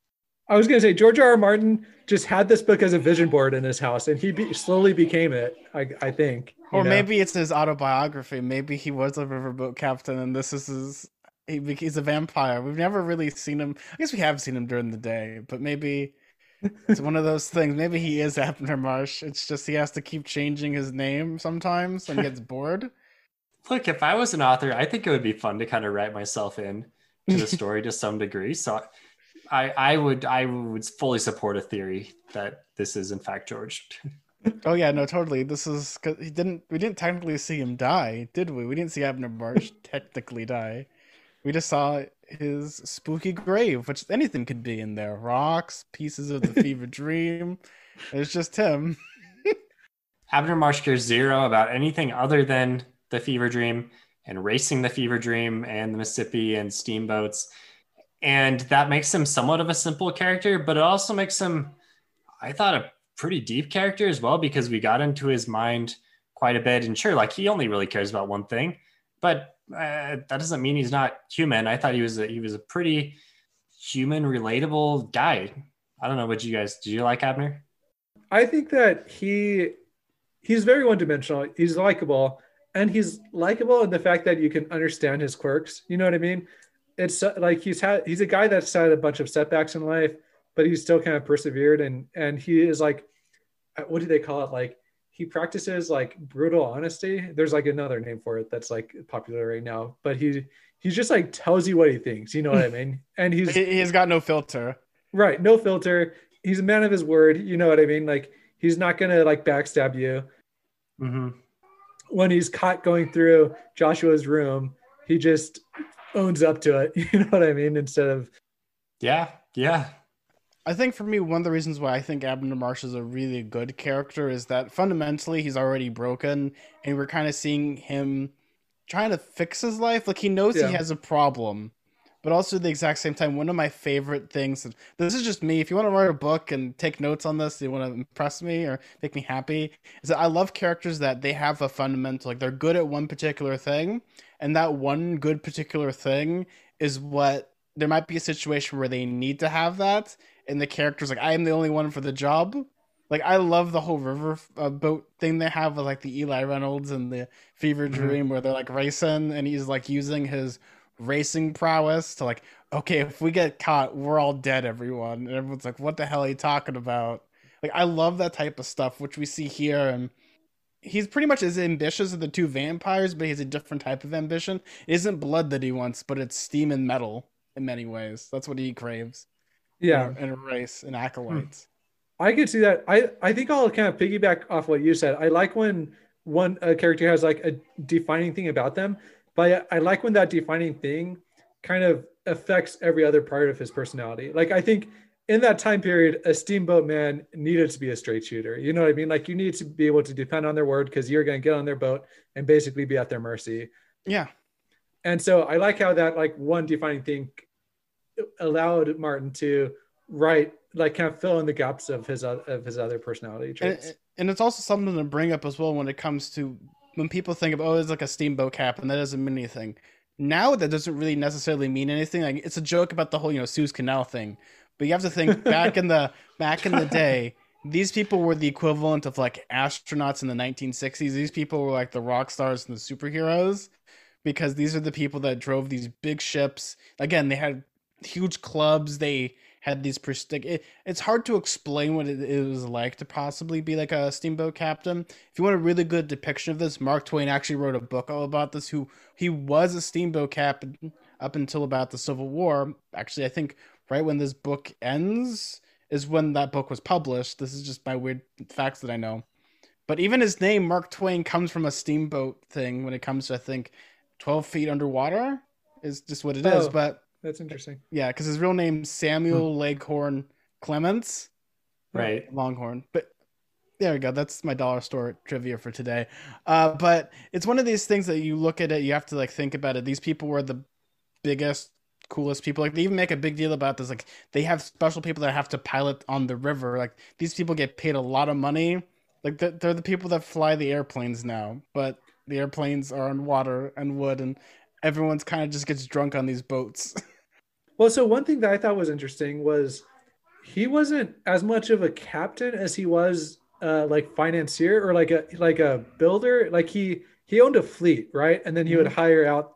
Speaker 5: I was gonna say George R. R. Martin just had this book as a vision board in his house, and he be- slowly became it. I, I think.
Speaker 4: Or know? maybe it's his autobiography. Maybe he was a riverboat captain, and this is his. He, he's a vampire. We've never really seen him. I guess we have seen him during the day, but maybe it's one of those things. Maybe he is Abner Marsh. It's just he has to keep changing his name sometimes and gets bored.
Speaker 3: Look, if I was an author, I think it would be fun to kind of write myself in to the story to some degree. So I, I would I would fully support a theory that this is in fact George.
Speaker 4: oh yeah, no, totally. This is because he didn't. We didn't technically see him die, did we? We didn't see Abner Marsh technically die. We just saw his spooky grave, which anything could be in there rocks, pieces of the fever dream. It's just him.
Speaker 3: Abner Marsh cares zero about anything other than the fever dream and racing the fever dream and the Mississippi and steamboats. And that makes him somewhat of a simple character, but it also makes him, I thought, a pretty deep character as well because we got into his mind quite a bit. And sure, like he only really cares about one thing, but uh, that doesn't mean he's not human. I thought he was a, he was a pretty human, relatable guy. I don't know what you guys. Do you like Abner?
Speaker 5: I think that he he's very one dimensional. He's likable, and he's likable in the fact that you can understand his quirks. You know what I mean? It's like he's had he's a guy that's had a bunch of setbacks in life, but he's still kind of persevered, and and he is like, what do they call it? Like he practices like brutal honesty. There's like another name for it that's like popular right now, but he he's just like tells you what he thinks. You know what I mean? And he's
Speaker 4: He, he's got no filter.
Speaker 5: right, no filter. He's a man of his word. You know what I mean? Like he's not gonna like backstab you.
Speaker 3: hmm
Speaker 5: When he's caught going through Joshua's room, he just owns up to it. You know what I mean? Instead of
Speaker 3: Yeah, yeah.
Speaker 4: I think for me, one of the reasons why I think Abner Marsh is a really good character is that fundamentally he's already broken, and we're kind of seeing him trying to fix his life. Like he knows
Speaker 5: Yeah.
Speaker 4: he has a problem, but also at the exact same time, one of my favorite things. and This is just me. If you want to write a book and take notes on this, you want to impress me or make me happy, is that I love characters that they have a fundamental, like they're good at one particular thing, and that one good particular thing is what there might be a situation where they need to have that and the character's like i am the only one for the job. Like i love the whole river uh, boat thing they have with like the eli reynolds and the fever
Speaker 5: Mhm.
Speaker 4: dream where they're like racing and he's like using his racing prowess to like okay if we get caught we're all dead everyone. And everyone's like what the hell are you talking about? Like i love that type of stuff which we see here and he's pretty much as ambitious as the two vampires but he has a different type of ambition. It isn't blood that he wants but it's steam and metal in many ways. That's what he craves
Speaker 5: yeah,
Speaker 4: in a, race and hmm. acolytes.
Speaker 5: I could see that. I I think I'll kind of piggyback off what you said. I like when one a character has like a defining thing about them, but I, I like when that defining thing kind of affects every other part of his personality. Like I think in that time period, a steamboat man needed to be a straight shooter. You know what I mean? Like you need to be able to depend on their word because you're going to get on their boat and basically be at their mercy.
Speaker 4: Yeah,
Speaker 5: And so I like how that like one defining thing allowed Martin to write like kind of fill in the gaps of his of his other personality
Speaker 4: and,
Speaker 5: traits.
Speaker 4: and it's also something to bring up as well when it comes to when people think of oh it's like a steamboat cap and that doesn't mean anything. Now that doesn't really necessarily mean anything. Like it's a joke about the whole you know Suez Canal thing, but you have to think back in the back in the day. These people were the equivalent of like astronauts in the 1960s. These people were like the rock stars and the superheroes because these are the people that drove these big ships. Again, they had huge clubs. They had these prestig. It, it's hard to explain what it, it was like to possibly be like a steamboat captain. If you want a really good depiction of this, Mark Twain actually wrote a book all about this. Who he was a steamboat captain up until about the Civil War. Actually, I think right when this book ends is when that book was published. This is just my weird facts that I know. But even his name, Mark Twain, comes from a steamboat thing when it comes to, I think, 12 feet underwater is just what it is.
Speaker 5: Oh.
Speaker 4: But
Speaker 5: That's interesting.
Speaker 4: yeah, because his real name's Samuel Leghorn Clemens
Speaker 3: Right.
Speaker 4: Longhorn. But there we go. That's my dollar store trivia for today. Uh, but it's one of these things that you look at it, you have to like think about it. These people were the biggest, coolest people. Like they even make a big deal about this. Like they have special people that have to pilot on the river. Like these people get paid a lot of money. Like they're, they're the people that fly the airplanes now, but the airplanes are on water and wood, and everyone's kind of just gets drunk on these boats.
Speaker 5: Well, so one thing that I thought was interesting was he wasn't as much of a captain as he was uh, like financier or like a like a builder. Like he he owned a fleet, right? And then he would hire out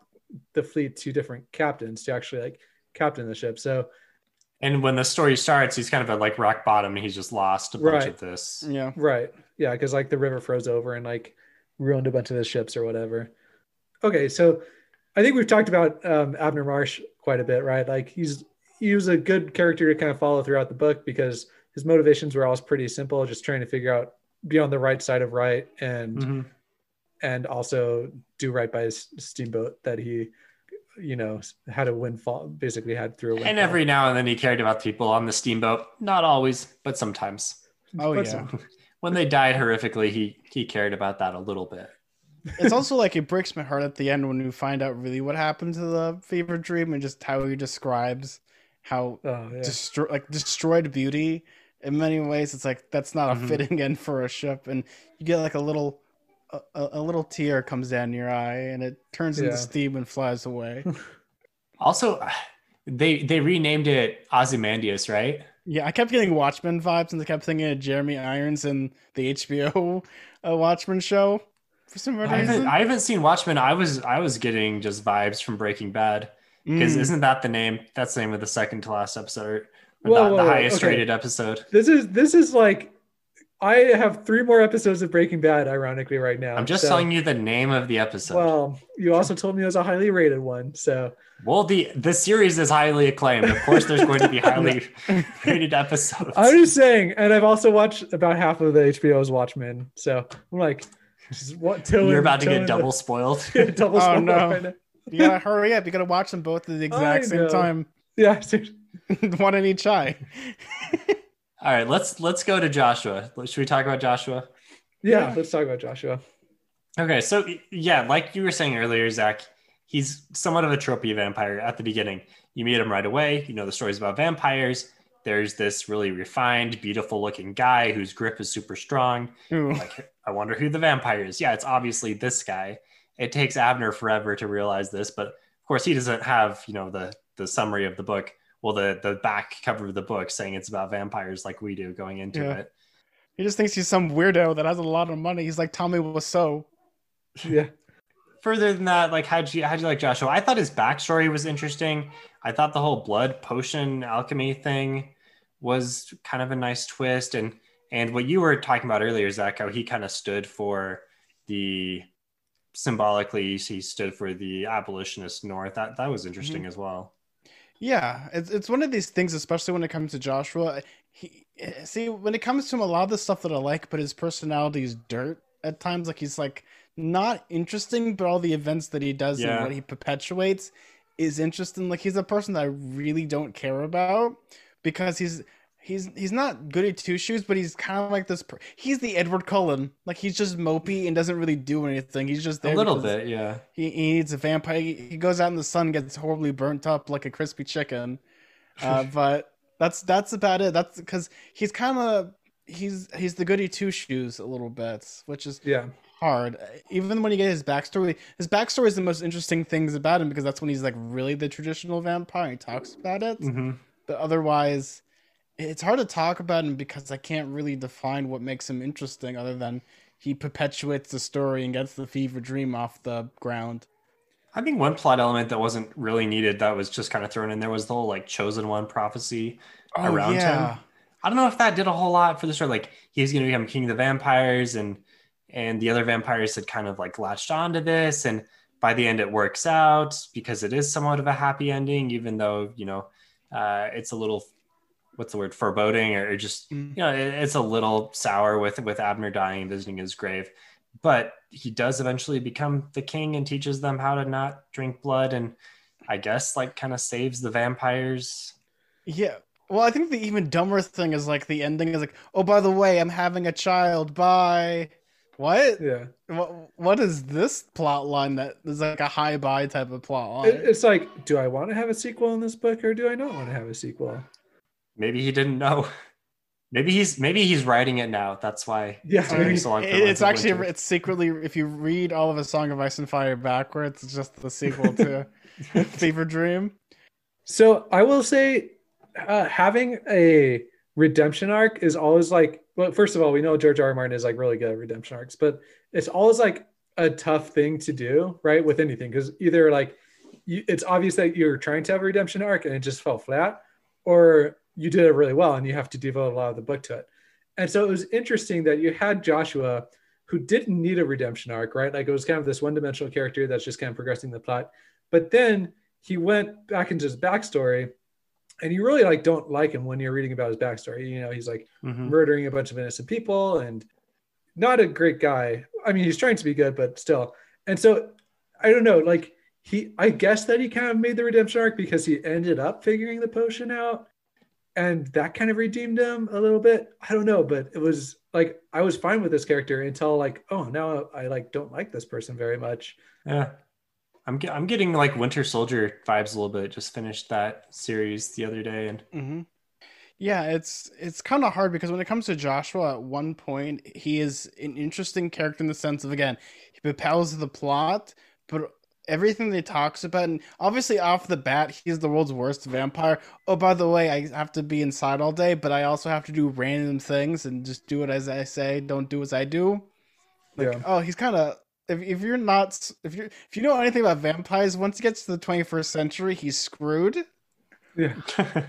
Speaker 5: the fleet to different captains to actually like captain the ship. So
Speaker 3: And when the story starts, he's kind of at like rock bottom and he's just lost a bunch
Speaker 5: Right.
Speaker 3: of this.
Speaker 4: yeah.
Speaker 5: Right. Yeah, because like the river froze over and like ruined a bunch of the ships or whatever. Okay, so I think we've talked about um, Abner Marsh quite a bit, right? Like he's he was a good character to kind of follow throughout the book because his motivations were always pretty simple, just trying to figure out be on the right side of right and
Speaker 3: Mhm.
Speaker 5: and also do right by his steamboat that he you know had a windfall basically had through a windfall.
Speaker 3: And every now and then he cared about people on the steamboat. Not always, but sometimes.
Speaker 4: Oh
Speaker 5: But
Speaker 4: yeah.
Speaker 5: some-
Speaker 3: When they died horrifically, he he cared about that a little bit.
Speaker 4: It's also like it breaks my heart at the end when you find out really what happened to the fever dream and just how he describes how
Speaker 5: oh yeah.
Speaker 4: destroy like destroyed beauty in many ways it's like that's not a
Speaker 3: Mhm.
Speaker 4: fitting end for a ship and you get like a little a, a a little tear comes down your eye and it turns
Speaker 5: Yeah.
Speaker 4: into steam and flies away
Speaker 3: Also, they they renamed it Ozymandias, right?
Speaker 4: yeah i kept getting watchmen vibes and i kept thinking of jeremy irons in the hbo uh, watchmen show for some reason.
Speaker 3: I haven't, I haven't seen Watchmen. I was I was getting just vibes from Breaking Bad because
Speaker 4: Mm.
Speaker 3: isn't that the name? That's the name of the second to last episode, or
Speaker 5: Whoa,
Speaker 3: the,
Speaker 5: whoa,
Speaker 3: the highest
Speaker 5: okay.
Speaker 3: rated episode.
Speaker 5: this is this is like I have three more episodes of Breaking Bad, ironically, right now.
Speaker 3: I'm just
Speaker 5: so-
Speaker 3: telling you the name of the episode.
Speaker 5: Well, you also told me it was a highly rated one, so
Speaker 3: Well, the the series is highly acclaimed. Of course, there's going to be highly rated episodes.
Speaker 5: I'm just saying. And I've also watched about half of the HBO's Watchmen, so I'm like, just what? Tilling,
Speaker 3: You're about to
Speaker 5: tilling
Speaker 3: get double spoiled.
Speaker 5: the- double
Speaker 4: Oh,
Speaker 5: spoiled
Speaker 4: no.
Speaker 5: right.
Speaker 4: You gotta hurry up. You gotta watch them both at the exact
Speaker 5: I
Speaker 4: same
Speaker 5: know.
Speaker 4: time.
Speaker 5: Yeah, dude.
Speaker 4: One in each eye.
Speaker 3: All right, let's let's go to Joshua. Should we talk about Joshua?
Speaker 5: yeah.
Speaker 4: Yeah.
Speaker 5: Let's talk about Joshua.
Speaker 3: Okay, so yeah, like you were saying earlier, Zach, he's somewhat of a tropey vampire at the beginning. You meet him right away. You know the stories about vampires. There's this really refined, beautiful looking guy whose grip is super strong.
Speaker 4: Ooh.
Speaker 3: Like, I wonder who the vampire is. Yeah, it's obviously this guy. It takes Abner forever to realize this, but of course he doesn't have, you know, the the summary of the book. Well, the the back cover of the book saying it's about vampires like we do going into
Speaker 4: Yeah.
Speaker 3: it.
Speaker 4: He just thinks he's some weirdo that has a lot of money. He's like Tommy Wiseau.
Speaker 5: Yeah.
Speaker 3: further than that, like how'd you how'd you like Joshua? I thought his backstory was interesting. I thought the whole blood potion alchemy thing was kind of a nice twist, and and what you were talking about earlier, Zach, how he kind of stood for the symbolically he stood for the abolitionist North. That that was interesting mm-hmm. as well.
Speaker 4: Yeah, it's it's one of these things, especially when it comes to Joshua. He see when it comes to him, a lot of the stuff that I like, but his personality is dirt at times. Like he's like not interesting, but all the events that he does
Speaker 3: Yeah.
Speaker 4: and what he perpetuates is interesting. Like he's a person that I really don't care about because he's he's he's not good at two shoes, but he's kind of like this. Per- he's the Edward Cullen. Like he's just mopey and doesn't really do anything. He's just
Speaker 3: A little bit, yeah.
Speaker 4: he, he needs a vampire. He, he goes out in the sun, gets horribly burnt up like a crispy chicken. Uh, but that's that's about it. That's because he's kind of he's he's the goody two shoes a little bit, which is
Speaker 5: Yeah.
Speaker 4: hard. Even when you get his backstory, his backstory is the most interesting things about him because that's when he's like really the traditional vampire. He talks about it,
Speaker 3: hmm
Speaker 4: but otherwise, it's hard to talk about him because I can't really define what makes him interesting other than he perpetuates the story and gets the fever dream off the ground.
Speaker 3: I think one plot element that wasn't really needed that was just kind of thrown in there was the whole like chosen one prophecy. around him. I don't know if that did a whole lot for the story. Like he's going to become king of the vampires, and and the other vampires had kind of like latched onto this, and by the end it works out because it is somewhat of a happy ending, even though you know uh, it's a little what's the word foreboding or just
Speaker 4: Mm.
Speaker 3: you know it, it's a little sour with with Abner dying and visiting his grave, but he does eventually become the king and teaches them how to not drink blood, and I guess like kind of saves the vampires.
Speaker 4: Yeah. Well, I think the even dumber thing is like the ending is like, oh, by the way, I'm having a child. Bye. What?
Speaker 5: Yeah.
Speaker 4: What? What is this plot line that is like a high bye type of plot line?
Speaker 5: It- it's like, do I want to have a sequel in this book or do I not want to have a sequel?
Speaker 3: Maybe he didn't know. Maybe he's maybe he's writing it now. That's why
Speaker 5: Yeah,
Speaker 3: it's taking
Speaker 5: maybe.
Speaker 3: so long.
Speaker 4: It- it's actually
Speaker 3: Winter.
Speaker 4: it's secretly if you read all of a Song of Ice and Fire backwards, it's just the sequel to Fever Dream.
Speaker 5: So I will say, uh, having a redemption arc is always like. Well, first of all, we know George R. R. Martin is like really good at redemption arcs, but it's always like a tough thing to do, right? With anything, because either like you, it's obvious that you're trying to have a redemption arc and it just fell flat, or you did it really well and you have to devote a lot of the book to it. And so it was interesting that you had Joshua, who didn't need a redemption arc, right? Like it was kind of this one-dimensional character that's just kind of progressing the plot, but then he went back into his backstory and you really like don't like him when you're reading about his backstory you know he's like
Speaker 3: Mhm.
Speaker 5: murdering a bunch of innocent people and not a great guy i mean he's trying to be good but still and so i don't know like he i guess that he kind of made the redemption arc because he ended up figuring the potion out and that kind of redeemed him a little bit. I don't know but it was like i was fine with this character until like oh now i like don't like this person very much.
Speaker 3: Yeah, I'm ge- I'm getting like Winter Soldier vibes a little bit. Just finished that series the other day, and
Speaker 4: hmm Yeah, it's it's kind of hard because when it comes to Joshua, at one point he is an interesting character in the sense of again he propels the plot, but everything they talks about, and obviously off the bat he's the world's worst vampire. Oh, by the way, I have to be inside all day, but I also have to do random things and just do it as I say, don't do as I do. Like,
Speaker 5: Yeah.
Speaker 4: oh, he's kind of. If, if you're not if you if you know anything about vampires, once he gets to the 21st century, he's screwed.
Speaker 5: yeah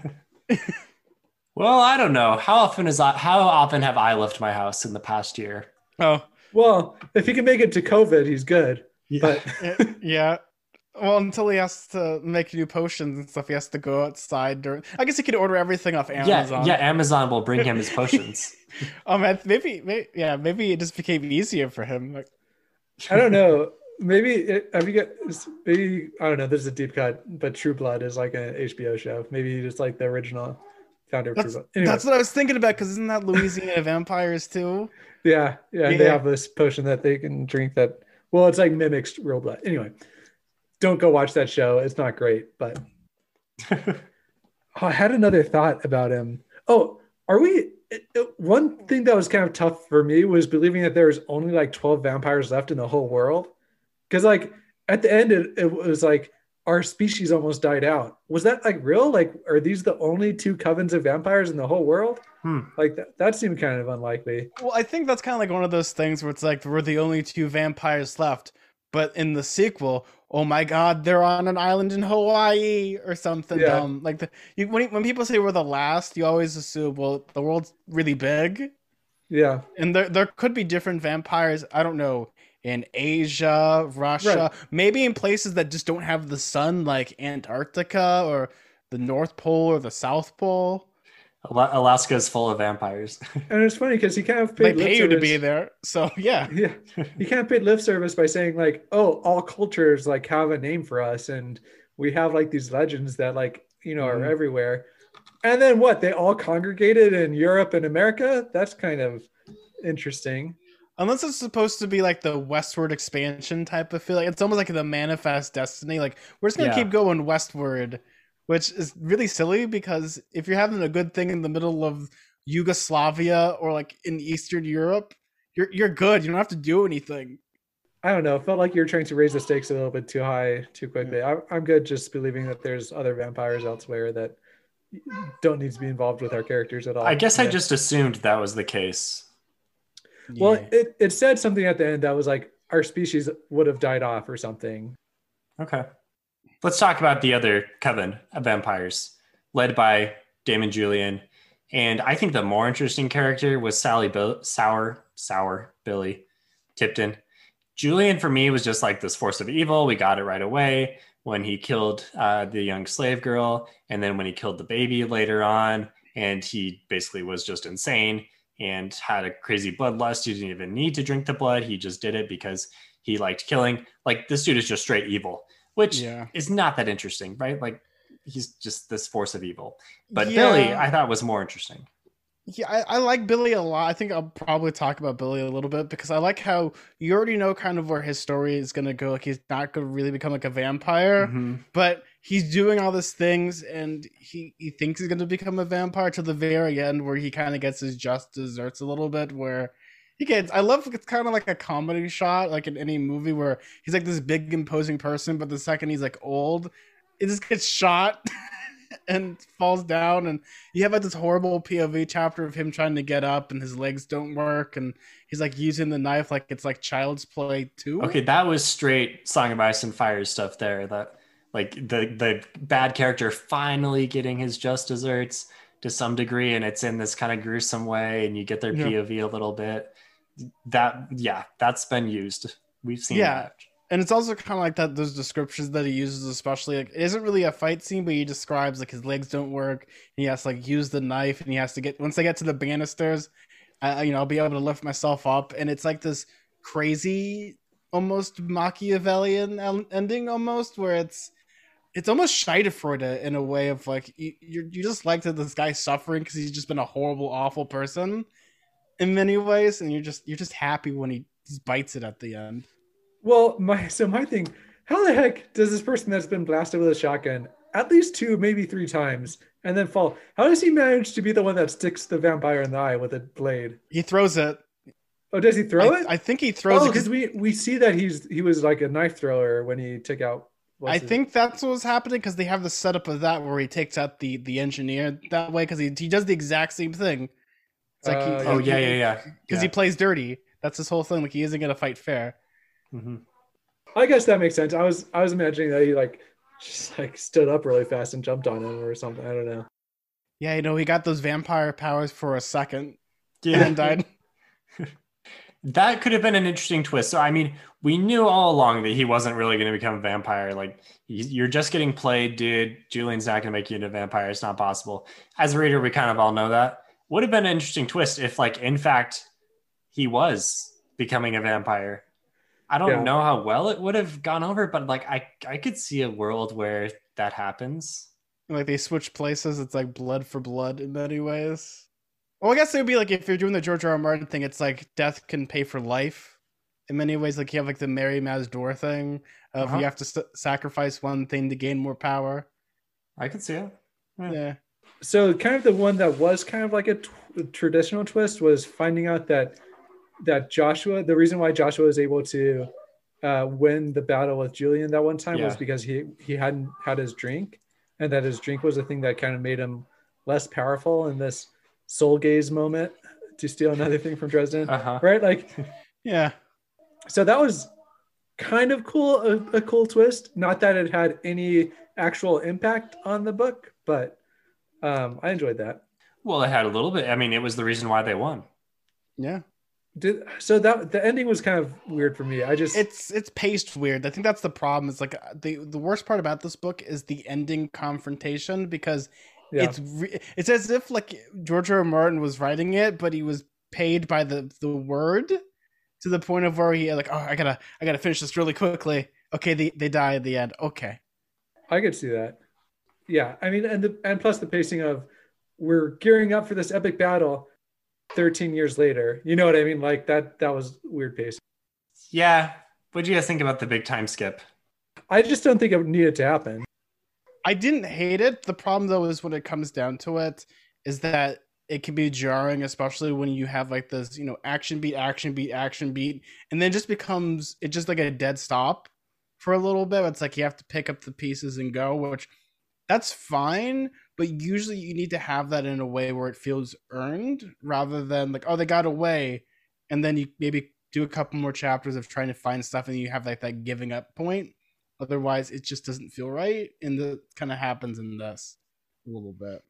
Speaker 3: Well, I don't know. How often is I, how often have I left my house in the past year?
Speaker 4: Oh,
Speaker 5: Well, if he can make it to COVID, he's good. But
Speaker 4: y- yeah. Well, until he has to make new potions and stuff, he has to go outside during. I guess he could order everything off Amazon.
Speaker 3: Yeah, yeah. Amazon will bring him his potions.
Speaker 4: Oh man, maybe, maybe, yeah, maybe it just became easier for him. Like,
Speaker 5: I don't know. Maybe it, have you got maybe I don't know. This is a deep cut, but True Blood is like an HBO show. Maybe just like the original founder of True
Speaker 4: that's,
Speaker 5: Blood. Anyway,
Speaker 4: that's what I was thinking about. Because isn't that Louisiana vampires too?
Speaker 5: yeah, yeah, They have this potion that they can drink that. Well, it's like mimics real blood. Anyway, don't go watch that show. It's not great, but Oh, I had another thought about him. Oh, are we? it- it- one thing that was kind of tough for me was believing that there was only like 12 vampires left in the whole world. Because, like, at the end, it, it was like our species almost died out. Was that like real? Like, are these the only two covens of vampires in the whole world?
Speaker 3: Hmm.
Speaker 5: Like, that, that seemed kind of unlikely.
Speaker 4: Well, I think that's kind of like one of those things where it's like we're the only two vampires left, but in the sequel, oh my god, they're on an island in Hawaii or something
Speaker 5: Yeah.
Speaker 4: dumb. Like the you, when when people say we're the last, you always assume well the world's really big,
Speaker 5: Yeah.
Speaker 4: and there there could be different vampires. I don't know in Asia, Russia, maybe in places that just don't have the sun, like Antarctica or the North Pole or the South Pole.
Speaker 3: Ala- Alaska is full of vampires.
Speaker 5: And it's funny because he kind of
Speaker 4: They
Speaker 5: paid lip
Speaker 4: pay you to be there, so yeah.
Speaker 5: Yeah. You can't pay lip service by saying, like, oh, all cultures like have a name for us. And we have like these legends that, like, you know,
Speaker 4: Mhm.
Speaker 5: are everywhere. And then what? They all congregated in Europe and America? That's kind of interesting.
Speaker 4: Unless it's supposed to be like the westward expansion type of feel, like it's almost like the manifest destiny. Like we're just gonna
Speaker 3: Yeah.
Speaker 4: keep going westward, which is really silly because if you're having a good thing in the middle of Yugoslavia or like in Eastern Europe, you're you're good. You don't have to do anything.
Speaker 5: I don't know. It felt like you're trying to raise the stakes a little bit too high too quickly. I, I'm good just believing that there's other vampires elsewhere that don't need to be involved with our characters at all.
Speaker 3: I guess I just assumed that was the case.
Speaker 5: Well,
Speaker 4: Yeah.
Speaker 5: it, it said something at the end that was like our species would have died off or something.
Speaker 3: Okay. Let's talk about the other coven of vampires, led by Damon Julian. And I think the more interesting character was Sally Bill- Sour, Sour Billy Tipton. Julian, for me, was just like this force of evil. We got it right away when he killed uh, the young slave girl, and then when he killed the baby later on. And he basically was just insane and had a crazy bloodlust. He didn't even need to drink the blood. He just did it because he liked killing. Like this dude is just straight evil, which
Speaker 4: Yeah.
Speaker 3: is not that interesting, right? Like he's just this force of evil. But
Speaker 4: Yeah.
Speaker 3: Billy, I thought was more interesting.
Speaker 4: Yeah, I, I like Billy a lot. I think I'll probably talk about Billy a little bit because I like how you already know kind of where his story is gonna go. Like he's not gonna really become like a vampire.
Speaker 3: Mhm.
Speaker 4: but he's doing all these things and he, he thinks he's going to become a vampire to the very end where he kind of gets his just desserts a little bit where he gets i love it's kind of like a comedy shot like in any movie where he's like this big imposing person but the second he's like old it just gets shot and falls down and you have like this horrible pov chapter of him trying to get up and his legs don't work and he's like using the knife like it's like child's play too
Speaker 3: Okay, that was straight Song of Ice and Fire stuff there. That like the the bad character finally getting his just desserts to some degree, and it's in this kind of gruesome way, and you get their
Speaker 4: Yeah.
Speaker 3: POV a little bit. That yeah, that's been used. We've seen
Speaker 4: Yeah.
Speaker 3: that.
Speaker 4: and it's also kind of like that those descriptions that he uses especially like it isn't really a fight scene but he describes like his legs don't work and he has to like use the knife and he has to get once they get to the banisters I, you know i'll be able to lift myself up and it's like this crazy almost machiavellian el- ending almost where it's it's almost Schadenfreude in a way of like you, you you just like that this guy's suffering because he's just been a horrible awful person in many ways and you're just you're just happy when he bites it at the end
Speaker 5: Well, my so my thing, how the heck does this person that's been blasted with a shotgun at least two, maybe three times, and then fall? How does he manage to be the one that sticks the vampire in the eye with a blade?
Speaker 4: He throws it.
Speaker 5: Oh, does he throw
Speaker 4: I,
Speaker 5: it?
Speaker 4: I think he throws
Speaker 5: oh, because we we see that he's he was like a knife thrower when he took out.
Speaker 4: I
Speaker 5: his-
Speaker 4: think that's what was happening because they have the setup of that where he takes out the the engineer that way because he he does the exact same thing. It's like
Speaker 5: Uh,
Speaker 4: he,
Speaker 3: Oh yeah, yeah, yeah.
Speaker 4: because he plays dirty. That's his whole thing. Like he isn't gonna fight fair.
Speaker 3: hmm
Speaker 5: I guess that makes sense. I was I was imagining that he like just like stood up really fast and jumped on him or something. I don't know.
Speaker 4: Yeah, you know, he got those vampire powers for a second
Speaker 3: Yeah.
Speaker 4: and then died.
Speaker 3: That could have been an interesting twist. So, I mean, we knew all along that he wasn't really going to become a vampire. Like, you're just getting played, dude. Julian's not going to make you into a vampire. It's not possible. As a reader, we kind of all know that. Would have been an interesting twist if, like, in fact, he was becoming a vampire. I don't
Speaker 5: Yeah.
Speaker 3: know how well it would have gone over, but like, I I could see a world where that happens.
Speaker 4: like they switch places. It's like blood for blood in many ways. Well, I guess it would be like if you're doing the George R. R. Martin thing, it's like death can pay for life. In many ways, like you have like the Mirri Maz Duur thing of
Speaker 3: Uh-huh.
Speaker 4: you have to s- sacrifice one thing to gain more power.
Speaker 3: I could see it. Yeah.
Speaker 4: Yeah,
Speaker 5: So kind of the one that was kind of like a traditional twist was finding out that that Joshua, the reason why Joshua was able to uh, win the battle with Julian that one time was because he he hadn't had his drink, and that his drink was the thing that kind of made him less powerful in this soul gaze moment. To steal another thing from Dresden,
Speaker 3: Uh huh.
Speaker 5: right? Like
Speaker 4: yeah.
Speaker 5: so that was kind of cool a, a cool twist not that it had any actual impact on the book but um i enjoyed that
Speaker 3: Well, it had a little bit. I mean, it was the reason why they won.
Speaker 4: Yeah,
Speaker 5: Did, so that the ending was kind of weird for me i just
Speaker 4: it's it's paced weird. I think that's the problem. It's like uh, the the worst part about this book is the ending confrontation because
Speaker 5: yeah
Speaker 4: it's re- it's as if like George R. R. Martin was writing it, but he was paid by the the word to the point of where he like, oh, I gotta I gotta finish this really quickly. Okay, they they die at the end. Okay,
Speaker 5: i could see that yeah i mean and the and plus the pacing of we're gearing up for this epic battle 13 years later you know what i mean like that that was weird pacing
Speaker 3: Yeah. What do you guys think about the big time skip?
Speaker 5: i just don't think it needed to happen
Speaker 4: I didn't hate it. The problem though is when it comes down to it, is that it can be jarring, especially when you have like this, you know, action beat, action beat, action beat, and then it just becomes it just like a dead stop for a little bit. It's like you have to pick up the pieces and go, which that's fine, but usually you need to have that in a way where it feels earned rather than like, oh, they got away, and then you maybe do a couple more chapters of trying to find stuff and you have like that giving up point. Otherwise, it just doesn't feel right, and that kind of happens in this a little bit.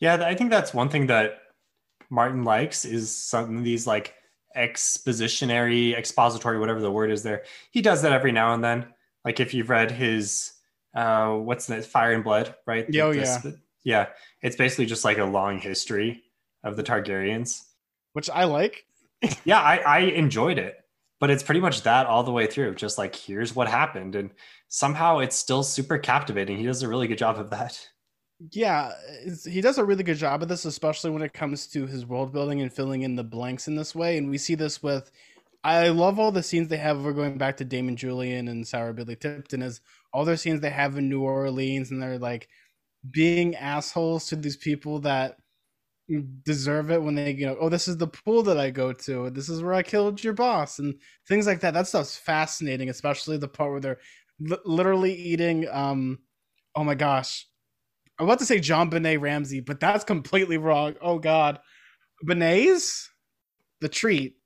Speaker 3: Yeah, I think that's one thing that Martin likes is some of these like expositionary, expository, whatever the word is there. He does that every now and then. Like if you've read his uh what's that Fire and Blood, right?
Speaker 4: Yeah, oh,
Speaker 3: This- yeah. It's basically just like a long history of the Targaryens.
Speaker 4: which I like.
Speaker 3: Yeah, I, I enjoyed it. But it's pretty much that all the way through. Just like here's what happened. And somehow it's still super captivating. He does a really good job of that.
Speaker 4: Yeah, he does a really good job of this, especially when it comes to his world building and filling in the blanks in this way. And we see this with. I love all the scenes they have. We're going back to Damon Julian and Sour Billy Tipton. Is all their scenes they have in New Orleans, and they're like being assholes to these people that deserve it when they you know oh this is the pool that i go to this is where i killed your boss and things like that. That stuff's fascinating especially the part where they're li- literally eating um oh my gosh. I'm about to say JonBenét Ramsey but that's completely wrong. Oh god. Benet's? The treat.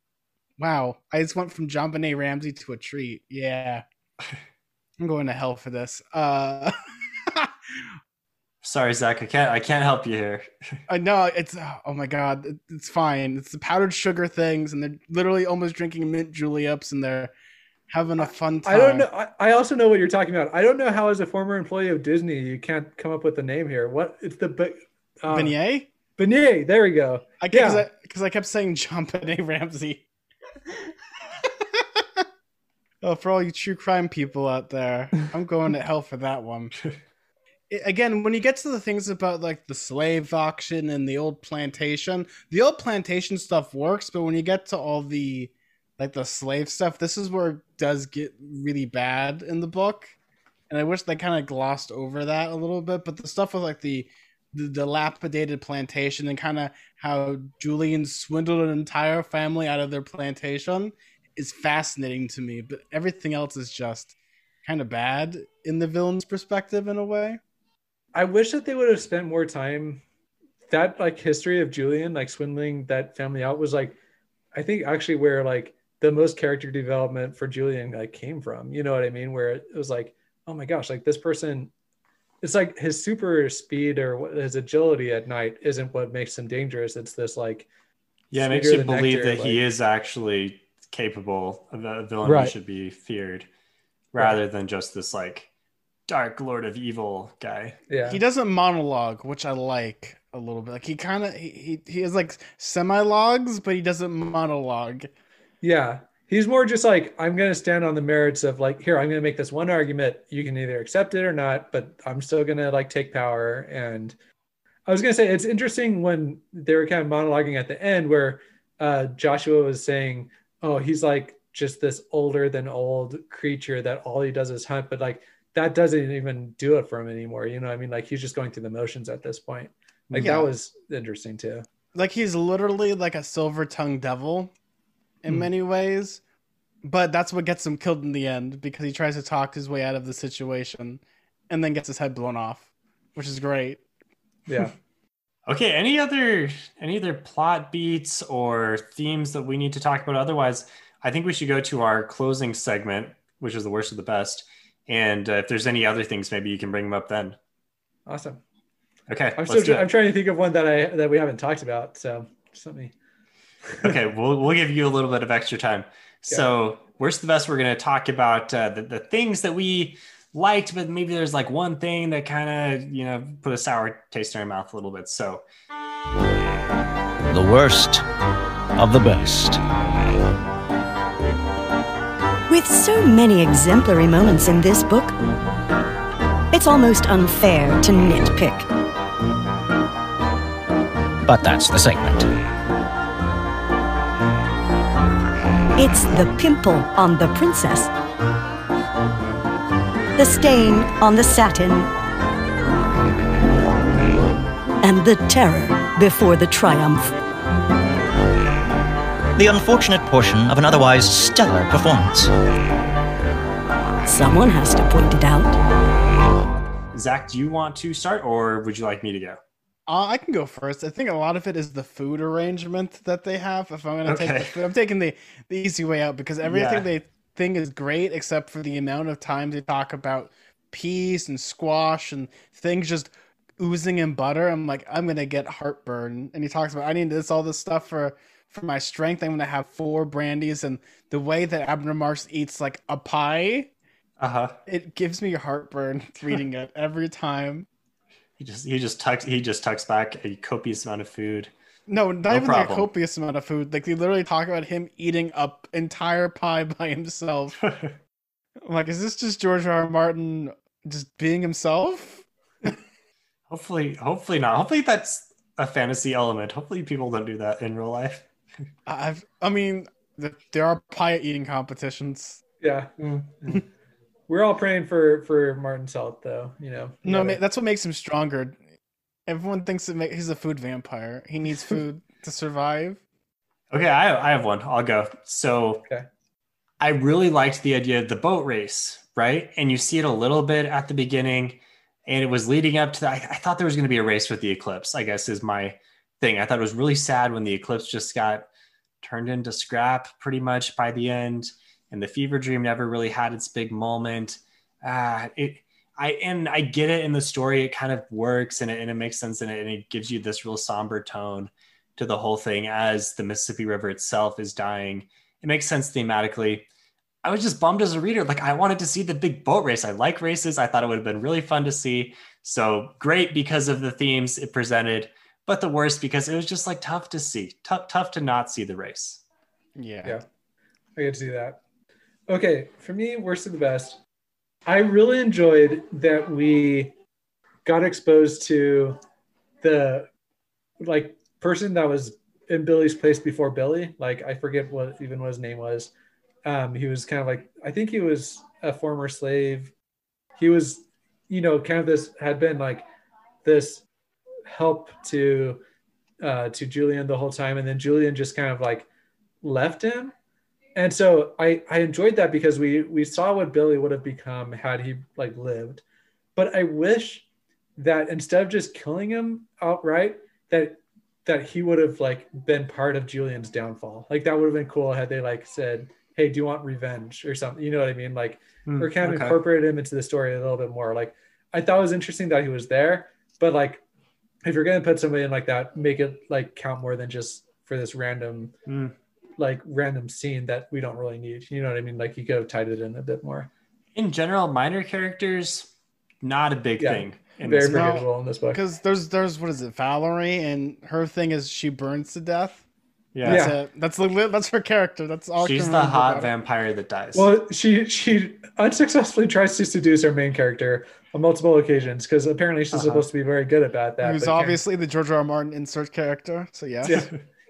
Speaker 4: Wow. I just went from JonBenét Ramsey to a treat. Yeah i'm going to hell for this uh
Speaker 3: Sorry, Zach, I can't I can't help you here.
Speaker 4: I know it's oh my god, it- it's fine. It's the powdered sugar things, and they're literally almost drinking mint juleps, and they're having a fun time.
Speaker 5: I don't know. I, I also know what you're talking about. I don't know how, as a former employee of Disney, you can't come up with the name here. What? It's the be- uh,
Speaker 4: Beignet?
Speaker 5: Beignet. There we go.
Speaker 4: I because
Speaker 5: yeah.
Speaker 4: I, 'cause I kept saying JonBenét Ramsey. oh, for all you true crime people out there, I'm going to hell for that one. I- Again, when you get to the things about like the slave auction and the old plantation, the old plantation stuff works, but when you get to all the like the slave stuff, this is where it does get really bad in the book. And I wish they kind of glossed over that a little bit. But the stuff with like the the dilapidated plantation and kind of how Julian swindled an entire family out of their plantation is fascinating to me. But everything else is just kind of bad in the villain's perspective in a way.
Speaker 5: I wish that they would have spent more time. That like history of Julian like swindling that family out was like, I think actually where like the most character development for Julian like came from. You know what I mean? Where it was like, oh my gosh, like this person it's like his super speed or what- his agility at night isn't what makes him dangerous. It's this like
Speaker 3: Yeah, it makes
Speaker 5: sweeter
Speaker 3: you believe
Speaker 5: nectar,
Speaker 3: that he is actually capable of a villain
Speaker 5: Right.
Speaker 3: who should be feared, rather than just this like dark lord of evil guy.
Speaker 5: yeah
Speaker 4: He doesn't monologue, which I like a little bit. Like he kind of he, he he has like semi logs, but he doesn't monologue.
Speaker 5: Yeah. He's more just like, I'm going to stand on the merits of like, here, I'm going to make this one argument. You can either accept it or not, but I'm still going to like take power. And I was going to say, it's interesting when they were kind of monologuing at the end where uh, Joshua was saying, oh, he's like just this older than old creature that all he does is hunt. But like, that doesn't even do it for him anymore. You know what I mean? Like, he's just going through the motions at this point. Like,
Speaker 4: Yeah.
Speaker 5: that was interesting too.
Speaker 4: Like he's literally like a silver tongued devil in
Speaker 5: Hmm.
Speaker 4: many ways. But that's what gets him killed in the end because he tries to talk his way out of the situation and then gets his head blown off, which is great.
Speaker 5: Yeah.
Speaker 3: Okay, any other any other plot beats or themes that we need to talk about? Otherwise, I think we should go to our closing segment, which is the worst of the best. And uh, if there's any other things, maybe you can bring them up then.
Speaker 5: awesome.
Speaker 3: Okay,
Speaker 5: I'm still I'm trying to think of one that I that we haven't talked about. So just let me.
Speaker 3: okay, we'll we'll give you a little bit of extra time. So, worst of the best, we're going to talk about uh, the the things that we liked, but maybe there's like one thing that kind of you know put a sour taste in our mouth a little bit. So,
Speaker 1: The worst of the best.
Speaker 6: With so many exemplary moments in this book, it's almost unfair to nitpick.
Speaker 1: But that's the segment.
Speaker 6: It's the pimple on the princess, the stain on the satin, and the terror before the triumph.
Speaker 1: The unfortunate portion of an otherwise stellar performance.
Speaker 6: Someone has to point it out.
Speaker 3: Zach, do you want to start, or would you like me to go?
Speaker 4: Uh, I can go first. I think a lot of it is the food arrangement that they have. If I'm gonna take
Speaker 3: Okay.
Speaker 4: the food, I'm taking the, the easy way out because everything
Speaker 3: Yeah.
Speaker 4: they think is great except for the amount of times they talk about peas and squash and things just oozing in butter. I'm like, I'm gonna get heartburn. And he talks about I need this all this stuff for for my strength. I'm gonna have four brandies and the way that Abner Marsh eats like a pie,
Speaker 3: Uh huh.
Speaker 4: it gives me heartburn reading it every time.
Speaker 3: He just he just tucks he just tucks back a copious amount of food.
Speaker 4: No, not
Speaker 3: No
Speaker 4: even like a copious amount of food. Like they literally talk about him eating up entire pie by himself. I'm like, is this just George R. R. Martin just being himself?
Speaker 3: hopefully, hopefully not. Hopefully that's a fantasy element. Hopefully people don't do that in real life.
Speaker 4: I've, I mean, there are pie eating competitions.
Speaker 5: Yeah. Mm, mm. We're all praying for for Martin's health, though. You know.
Speaker 4: No,
Speaker 5: gotta-
Speaker 4: ma- that's what makes him stronger. Everyone thinks that ma- he's a food vampire. He needs food to survive.
Speaker 3: Okay, I I have one. I'll go. So
Speaker 5: Okay.
Speaker 3: I really liked the idea of the boat race, right? And you see it a little bit at the beginning, and it was leading up to that. I, I thought there was going to be a race with the eclipse. I guess is my thing. I thought it was really sad when the eclipse just got turned into scrap pretty much by the end, and the fever dream never really had its big moment. Ah, it. I and I get it in the story. It kind of works and it, and it makes sense and it, and it gives you this real somber tone to the whole thing as the Mississippi River itself is dying. It makes sense thematically. I was just bummed as a reader. Like I wanted to see the big boat race. I like races. I thought it would have been really fun to see. So great because of the themes it presented, but the worst because it was just like tough to see. Tough, tough to not see the race.
Speaker 4: Yeah.
Speaker 5: Yeah. I get to see that. Okay, for me, worst of the best. I really enjoyed that we got exposed to the like person that was in Billy's place before Billy. Like I forget what even what his name was. Um, he was kind of like I think he was a former slave. He was, you know, kind of this had been like this help to uh, to Julian the whole time, and then Julian just kind of like left him and so I I enjoyed that because we we saw what Billy would have become had he like lived, but I wish that instead of just killing him outright, that that he would have like been part of Julian's downfall. Like that would have been cool had they like said, "Hey, do you want revenge or something?" You know what I mean? Like or kind of
Speaker 3: Okay.
Speaker 5: incorporated him into the story a little bit more. Like I thought it was interesting that he was there, but like if you're gonna put somebody in like that, make it like count more than just for this random
Speaker 3: Mm.
Speaker 5: Like random scene that we don't really need. You know what I mean? Like you could have tied it in a bit more.
Speaker 3: In general, minor characters, not a big
Speaker 5: Yeah,
Speaker 3: thing. In
Speaker 5: Very
Speaker 3: this book.
Speaker 5: in this book.
Speaker 4: Because there's there's what is it, Valerie, and her thing is she burns to death.
Speaker 3: Yeah.
Speaker 4: That's
Speaker 5: Yeah.
Speaker 4: it. That's legit. That's her character. That's all.
Speaker 3: She's the hot vampire that dies.
Speaker 5: Well, she she unsuccessfully tries to seduce her main character on multiple occasions because apparently she's
Speaker 3: Uh-huh.
Speaker 5: supposed to be very good at that. that
Speaker 4: Who's
Speaker 5: but can't-
Speaker 4: obviously the George R. R. Martin insert character. So yeah.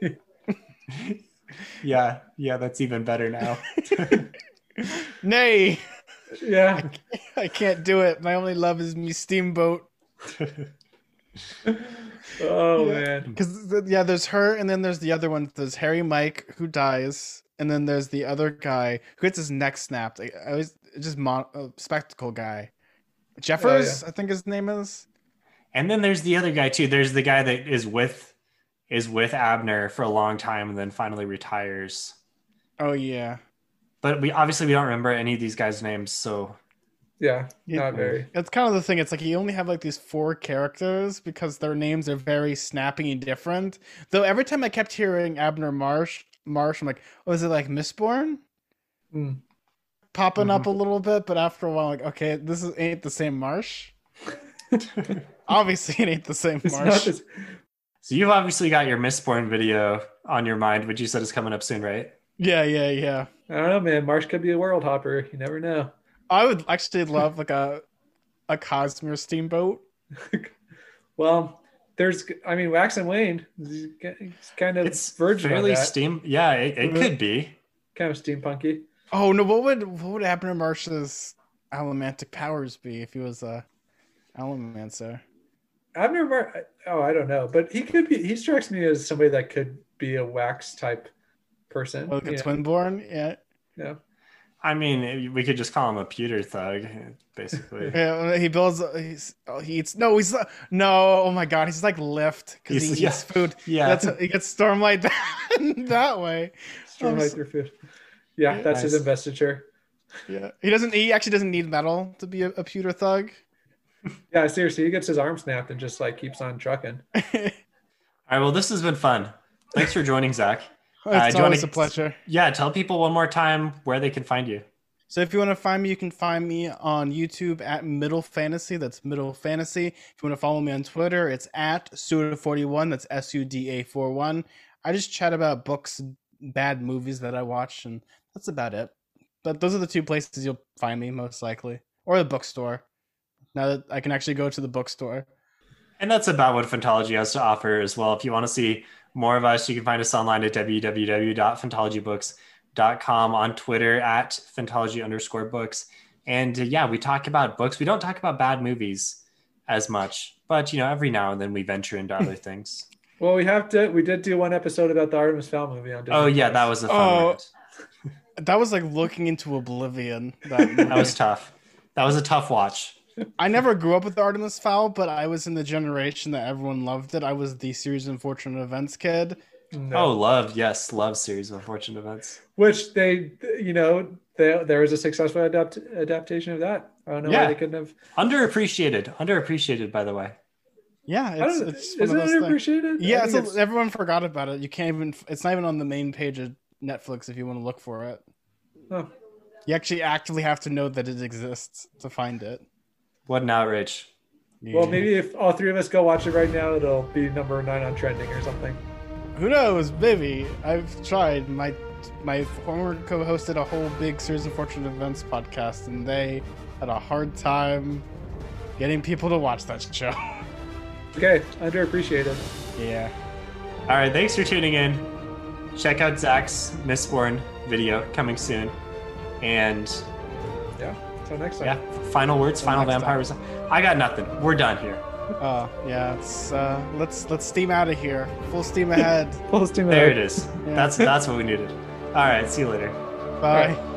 Speaker 5: yeah.
Speaker 3: yeah, yeah, that's even better now.
Speaker 4: Nay,
Speaker 5: yeah.
Speaker 4: I can't do it. My only love is me steamboat.
Speaker 5: Oh
Speaker 4: Yeah.
Speaker 5: man.
Speaker 4: Because yeah, there's her, and then there's the other one. There's Hairy Mike who dies, and then there's the other guy who gets his neck snapped. I, I was just mon- uh, spectacle guy, Jeffers, I think his name is.
Speaker 3: and then there's the other guy too. There's the guy that is with is with Abner for a long time and then finally retires.
Speaker 4: Oh yeah,
Speaker 3: But we obviously we don't remember any of these guys' names, so
Speaker 5: Yeah.
Speaker 4: Yeah.
Speaker 5: Not very.
Speaker 4: It's kind of the thing. It's like you only have like these four characters because their names are very snappy and different. Though every time I kept hearing Abner Marsh, Marsh, I'm like, oh, is it like Mistborn?
Speaker 5: Hmm.
Speaker 4: Popping up a little bit, but after a while, like, okay, this is ain't the same Marsh. Obviously, it ain't the same
Speaker 5: It's not
Speaker 4: Marsh.
Speaker 5: this,
Speaker 3: so you've obviously got your Mistborn video on your mind, which you said is coming up soon, right?
Speaker 4: Yeah, yeah, yeah.
Speaker 5: I don't know, man. Marsh could be a world hopper. You never know.
Speaker 4: I would actually love like a a Cosmere steamboat.
Speaker 5: Well, there's, I mean, Wax and Wayne, he's kind of
Speaker 3: It's
Speaker 5: verging
Speaker 3: fairly steam. Yeah, it, it could be.
Speaker 5: kind of steampunky.
Speaker 4: Oh no, what would what would happen to Marsh's allomantic powers be if he was a Allomancer?
Speaker 5: Abner Mar- oh, I don't know, but he could be. He strikes me as somebody that could be a Wax type person.
Speaker 4: Like a
Speaker 5: you know?
Speaker 4: twinborn? Yeah.
Speaker 5: Yeah.
Speaker 3: I mean, we could just call him a pewter thug, basically.
Speaker 4: Yeah, he builds. He's, oh, he eats. No, he's no. Oh my god, he's like lift because he
Speaker 3: He's-
Speaker 4: eats
Speaker 3: yeah.
Speaker 4: food.
Speaker 3: Yeah.
Speaker 4: that's he gets stormlight that, that way.
Speaker 5: Stormlight
Speaker 4: s-
Speaker 5: through food. Yeah, that's his investiture.
Speaker 4: Yeah, he doesn't. He actually doesn't need metal to be a, a pewter thug.
Speaker 5: Yeah, seriously, he gets his arm snapped and just like keeps on trucking.
Speaker 3: All right, well, this has been fun. Thanks for joining, Zach.
Speaker 4: it's uh,
Speaker 3: do you wanna-
Speaker 4: always a pleasure.
Speaker 3: Yeah, tell people one more time where they can find you.
Speaker 4: So if you want to find me, you can find me on YouTube at Middle Fantasy. That's Middle Fantasy. If you want to follow me on Twitter, it's at Suda41. That's S U D A 41. I just chat about books, bad movies that I watch, and that's about it. But those are the two places you'll find me most likely, or the bookstore. Now that I can actually go to the bookstore.
Speaker 3: And that's about what Phantology has to offer as well. If you want to see more of us, you can find us online at www.phantologybooks.com, on Twitter at phantology underscore books. And uh, yeah, we talk about books. We don't talk about bad movies as much, but you know, every now and then we venture into other things.
Speaker 5: Well, we have to. We did do one episode about the Artemis Fowl movie on. Disney
Speaker 3: Oh yeah,
Speaker 5: Plus.
Speaker 3: that was a fun
Speaker 4: Oh.
Speaker 3: ride.
Speaker 4: That was like looking into oblivion. That,
Speaker 3: That was tough. That was a tough watch.
Speaker 4: I never grew up with Artemis Fowl, but I was in the generation that everyone loved it. I was the series of unfortunate events kid.
Speaker 5: No.
Speaker 3: Oh, love, yes, love series of unfortunate events.
Speaker 5: which they, you know, they, there was a successful adapt, adaptation of that. I don't know
Speaker 3: Yeah.
Speaker 5: why they couldn't have.
Speaker 3: Underappreciated. Underappreciated, by the way.
Speaker 4: Yeah, it's,
Speaker 5: don't,
Speaker 4: it's one
Speaker 5: isn't
Speaker 4: of
Speaker 5: it
Speaker 4: those things. Yeah,
Speaker 5: I
Speaker 4: it's everyone forgot about it. You can't even. It's not even on the main page of Netflix if you want to look for it.
Speaker 5: Oh.
Speaker 4: You actually actively have to know that it exists to find it.
Speaker 3: What an outrage.
Speaker 5: Well, maybe if all three of us go watch it right now, it'll be number nine on trending or something.
Speaker 4: Who knows? Maybe I've tried. My my former co-hosted a whole big series of fortunate events podcast, and they had a hard time getting people to watch that show.
Speaker 5: Okay, underappreciated.
Speaker 4: yeah.
Speaker 3: All right, thanks for tuning in. Check out Zach's Mistborn video coming soon. And
Speaker 5: Yeah. Until next time.
Speaker 3: yeah, final words, final
Speaker 4: next
Speaker 3: vampires. I got nothing. We're done here.
Speaker 4: Oh yeah. It's uh, let's let's steam out of here. Full steam ahead.
Speaker 5: Full steam
Speaker 3: There it is.
Speaker 4: Yeah.
Speaker 3: That's that's what we needed. All right, see you later.
Speaker 4: Bye.
Speaker 5: Right.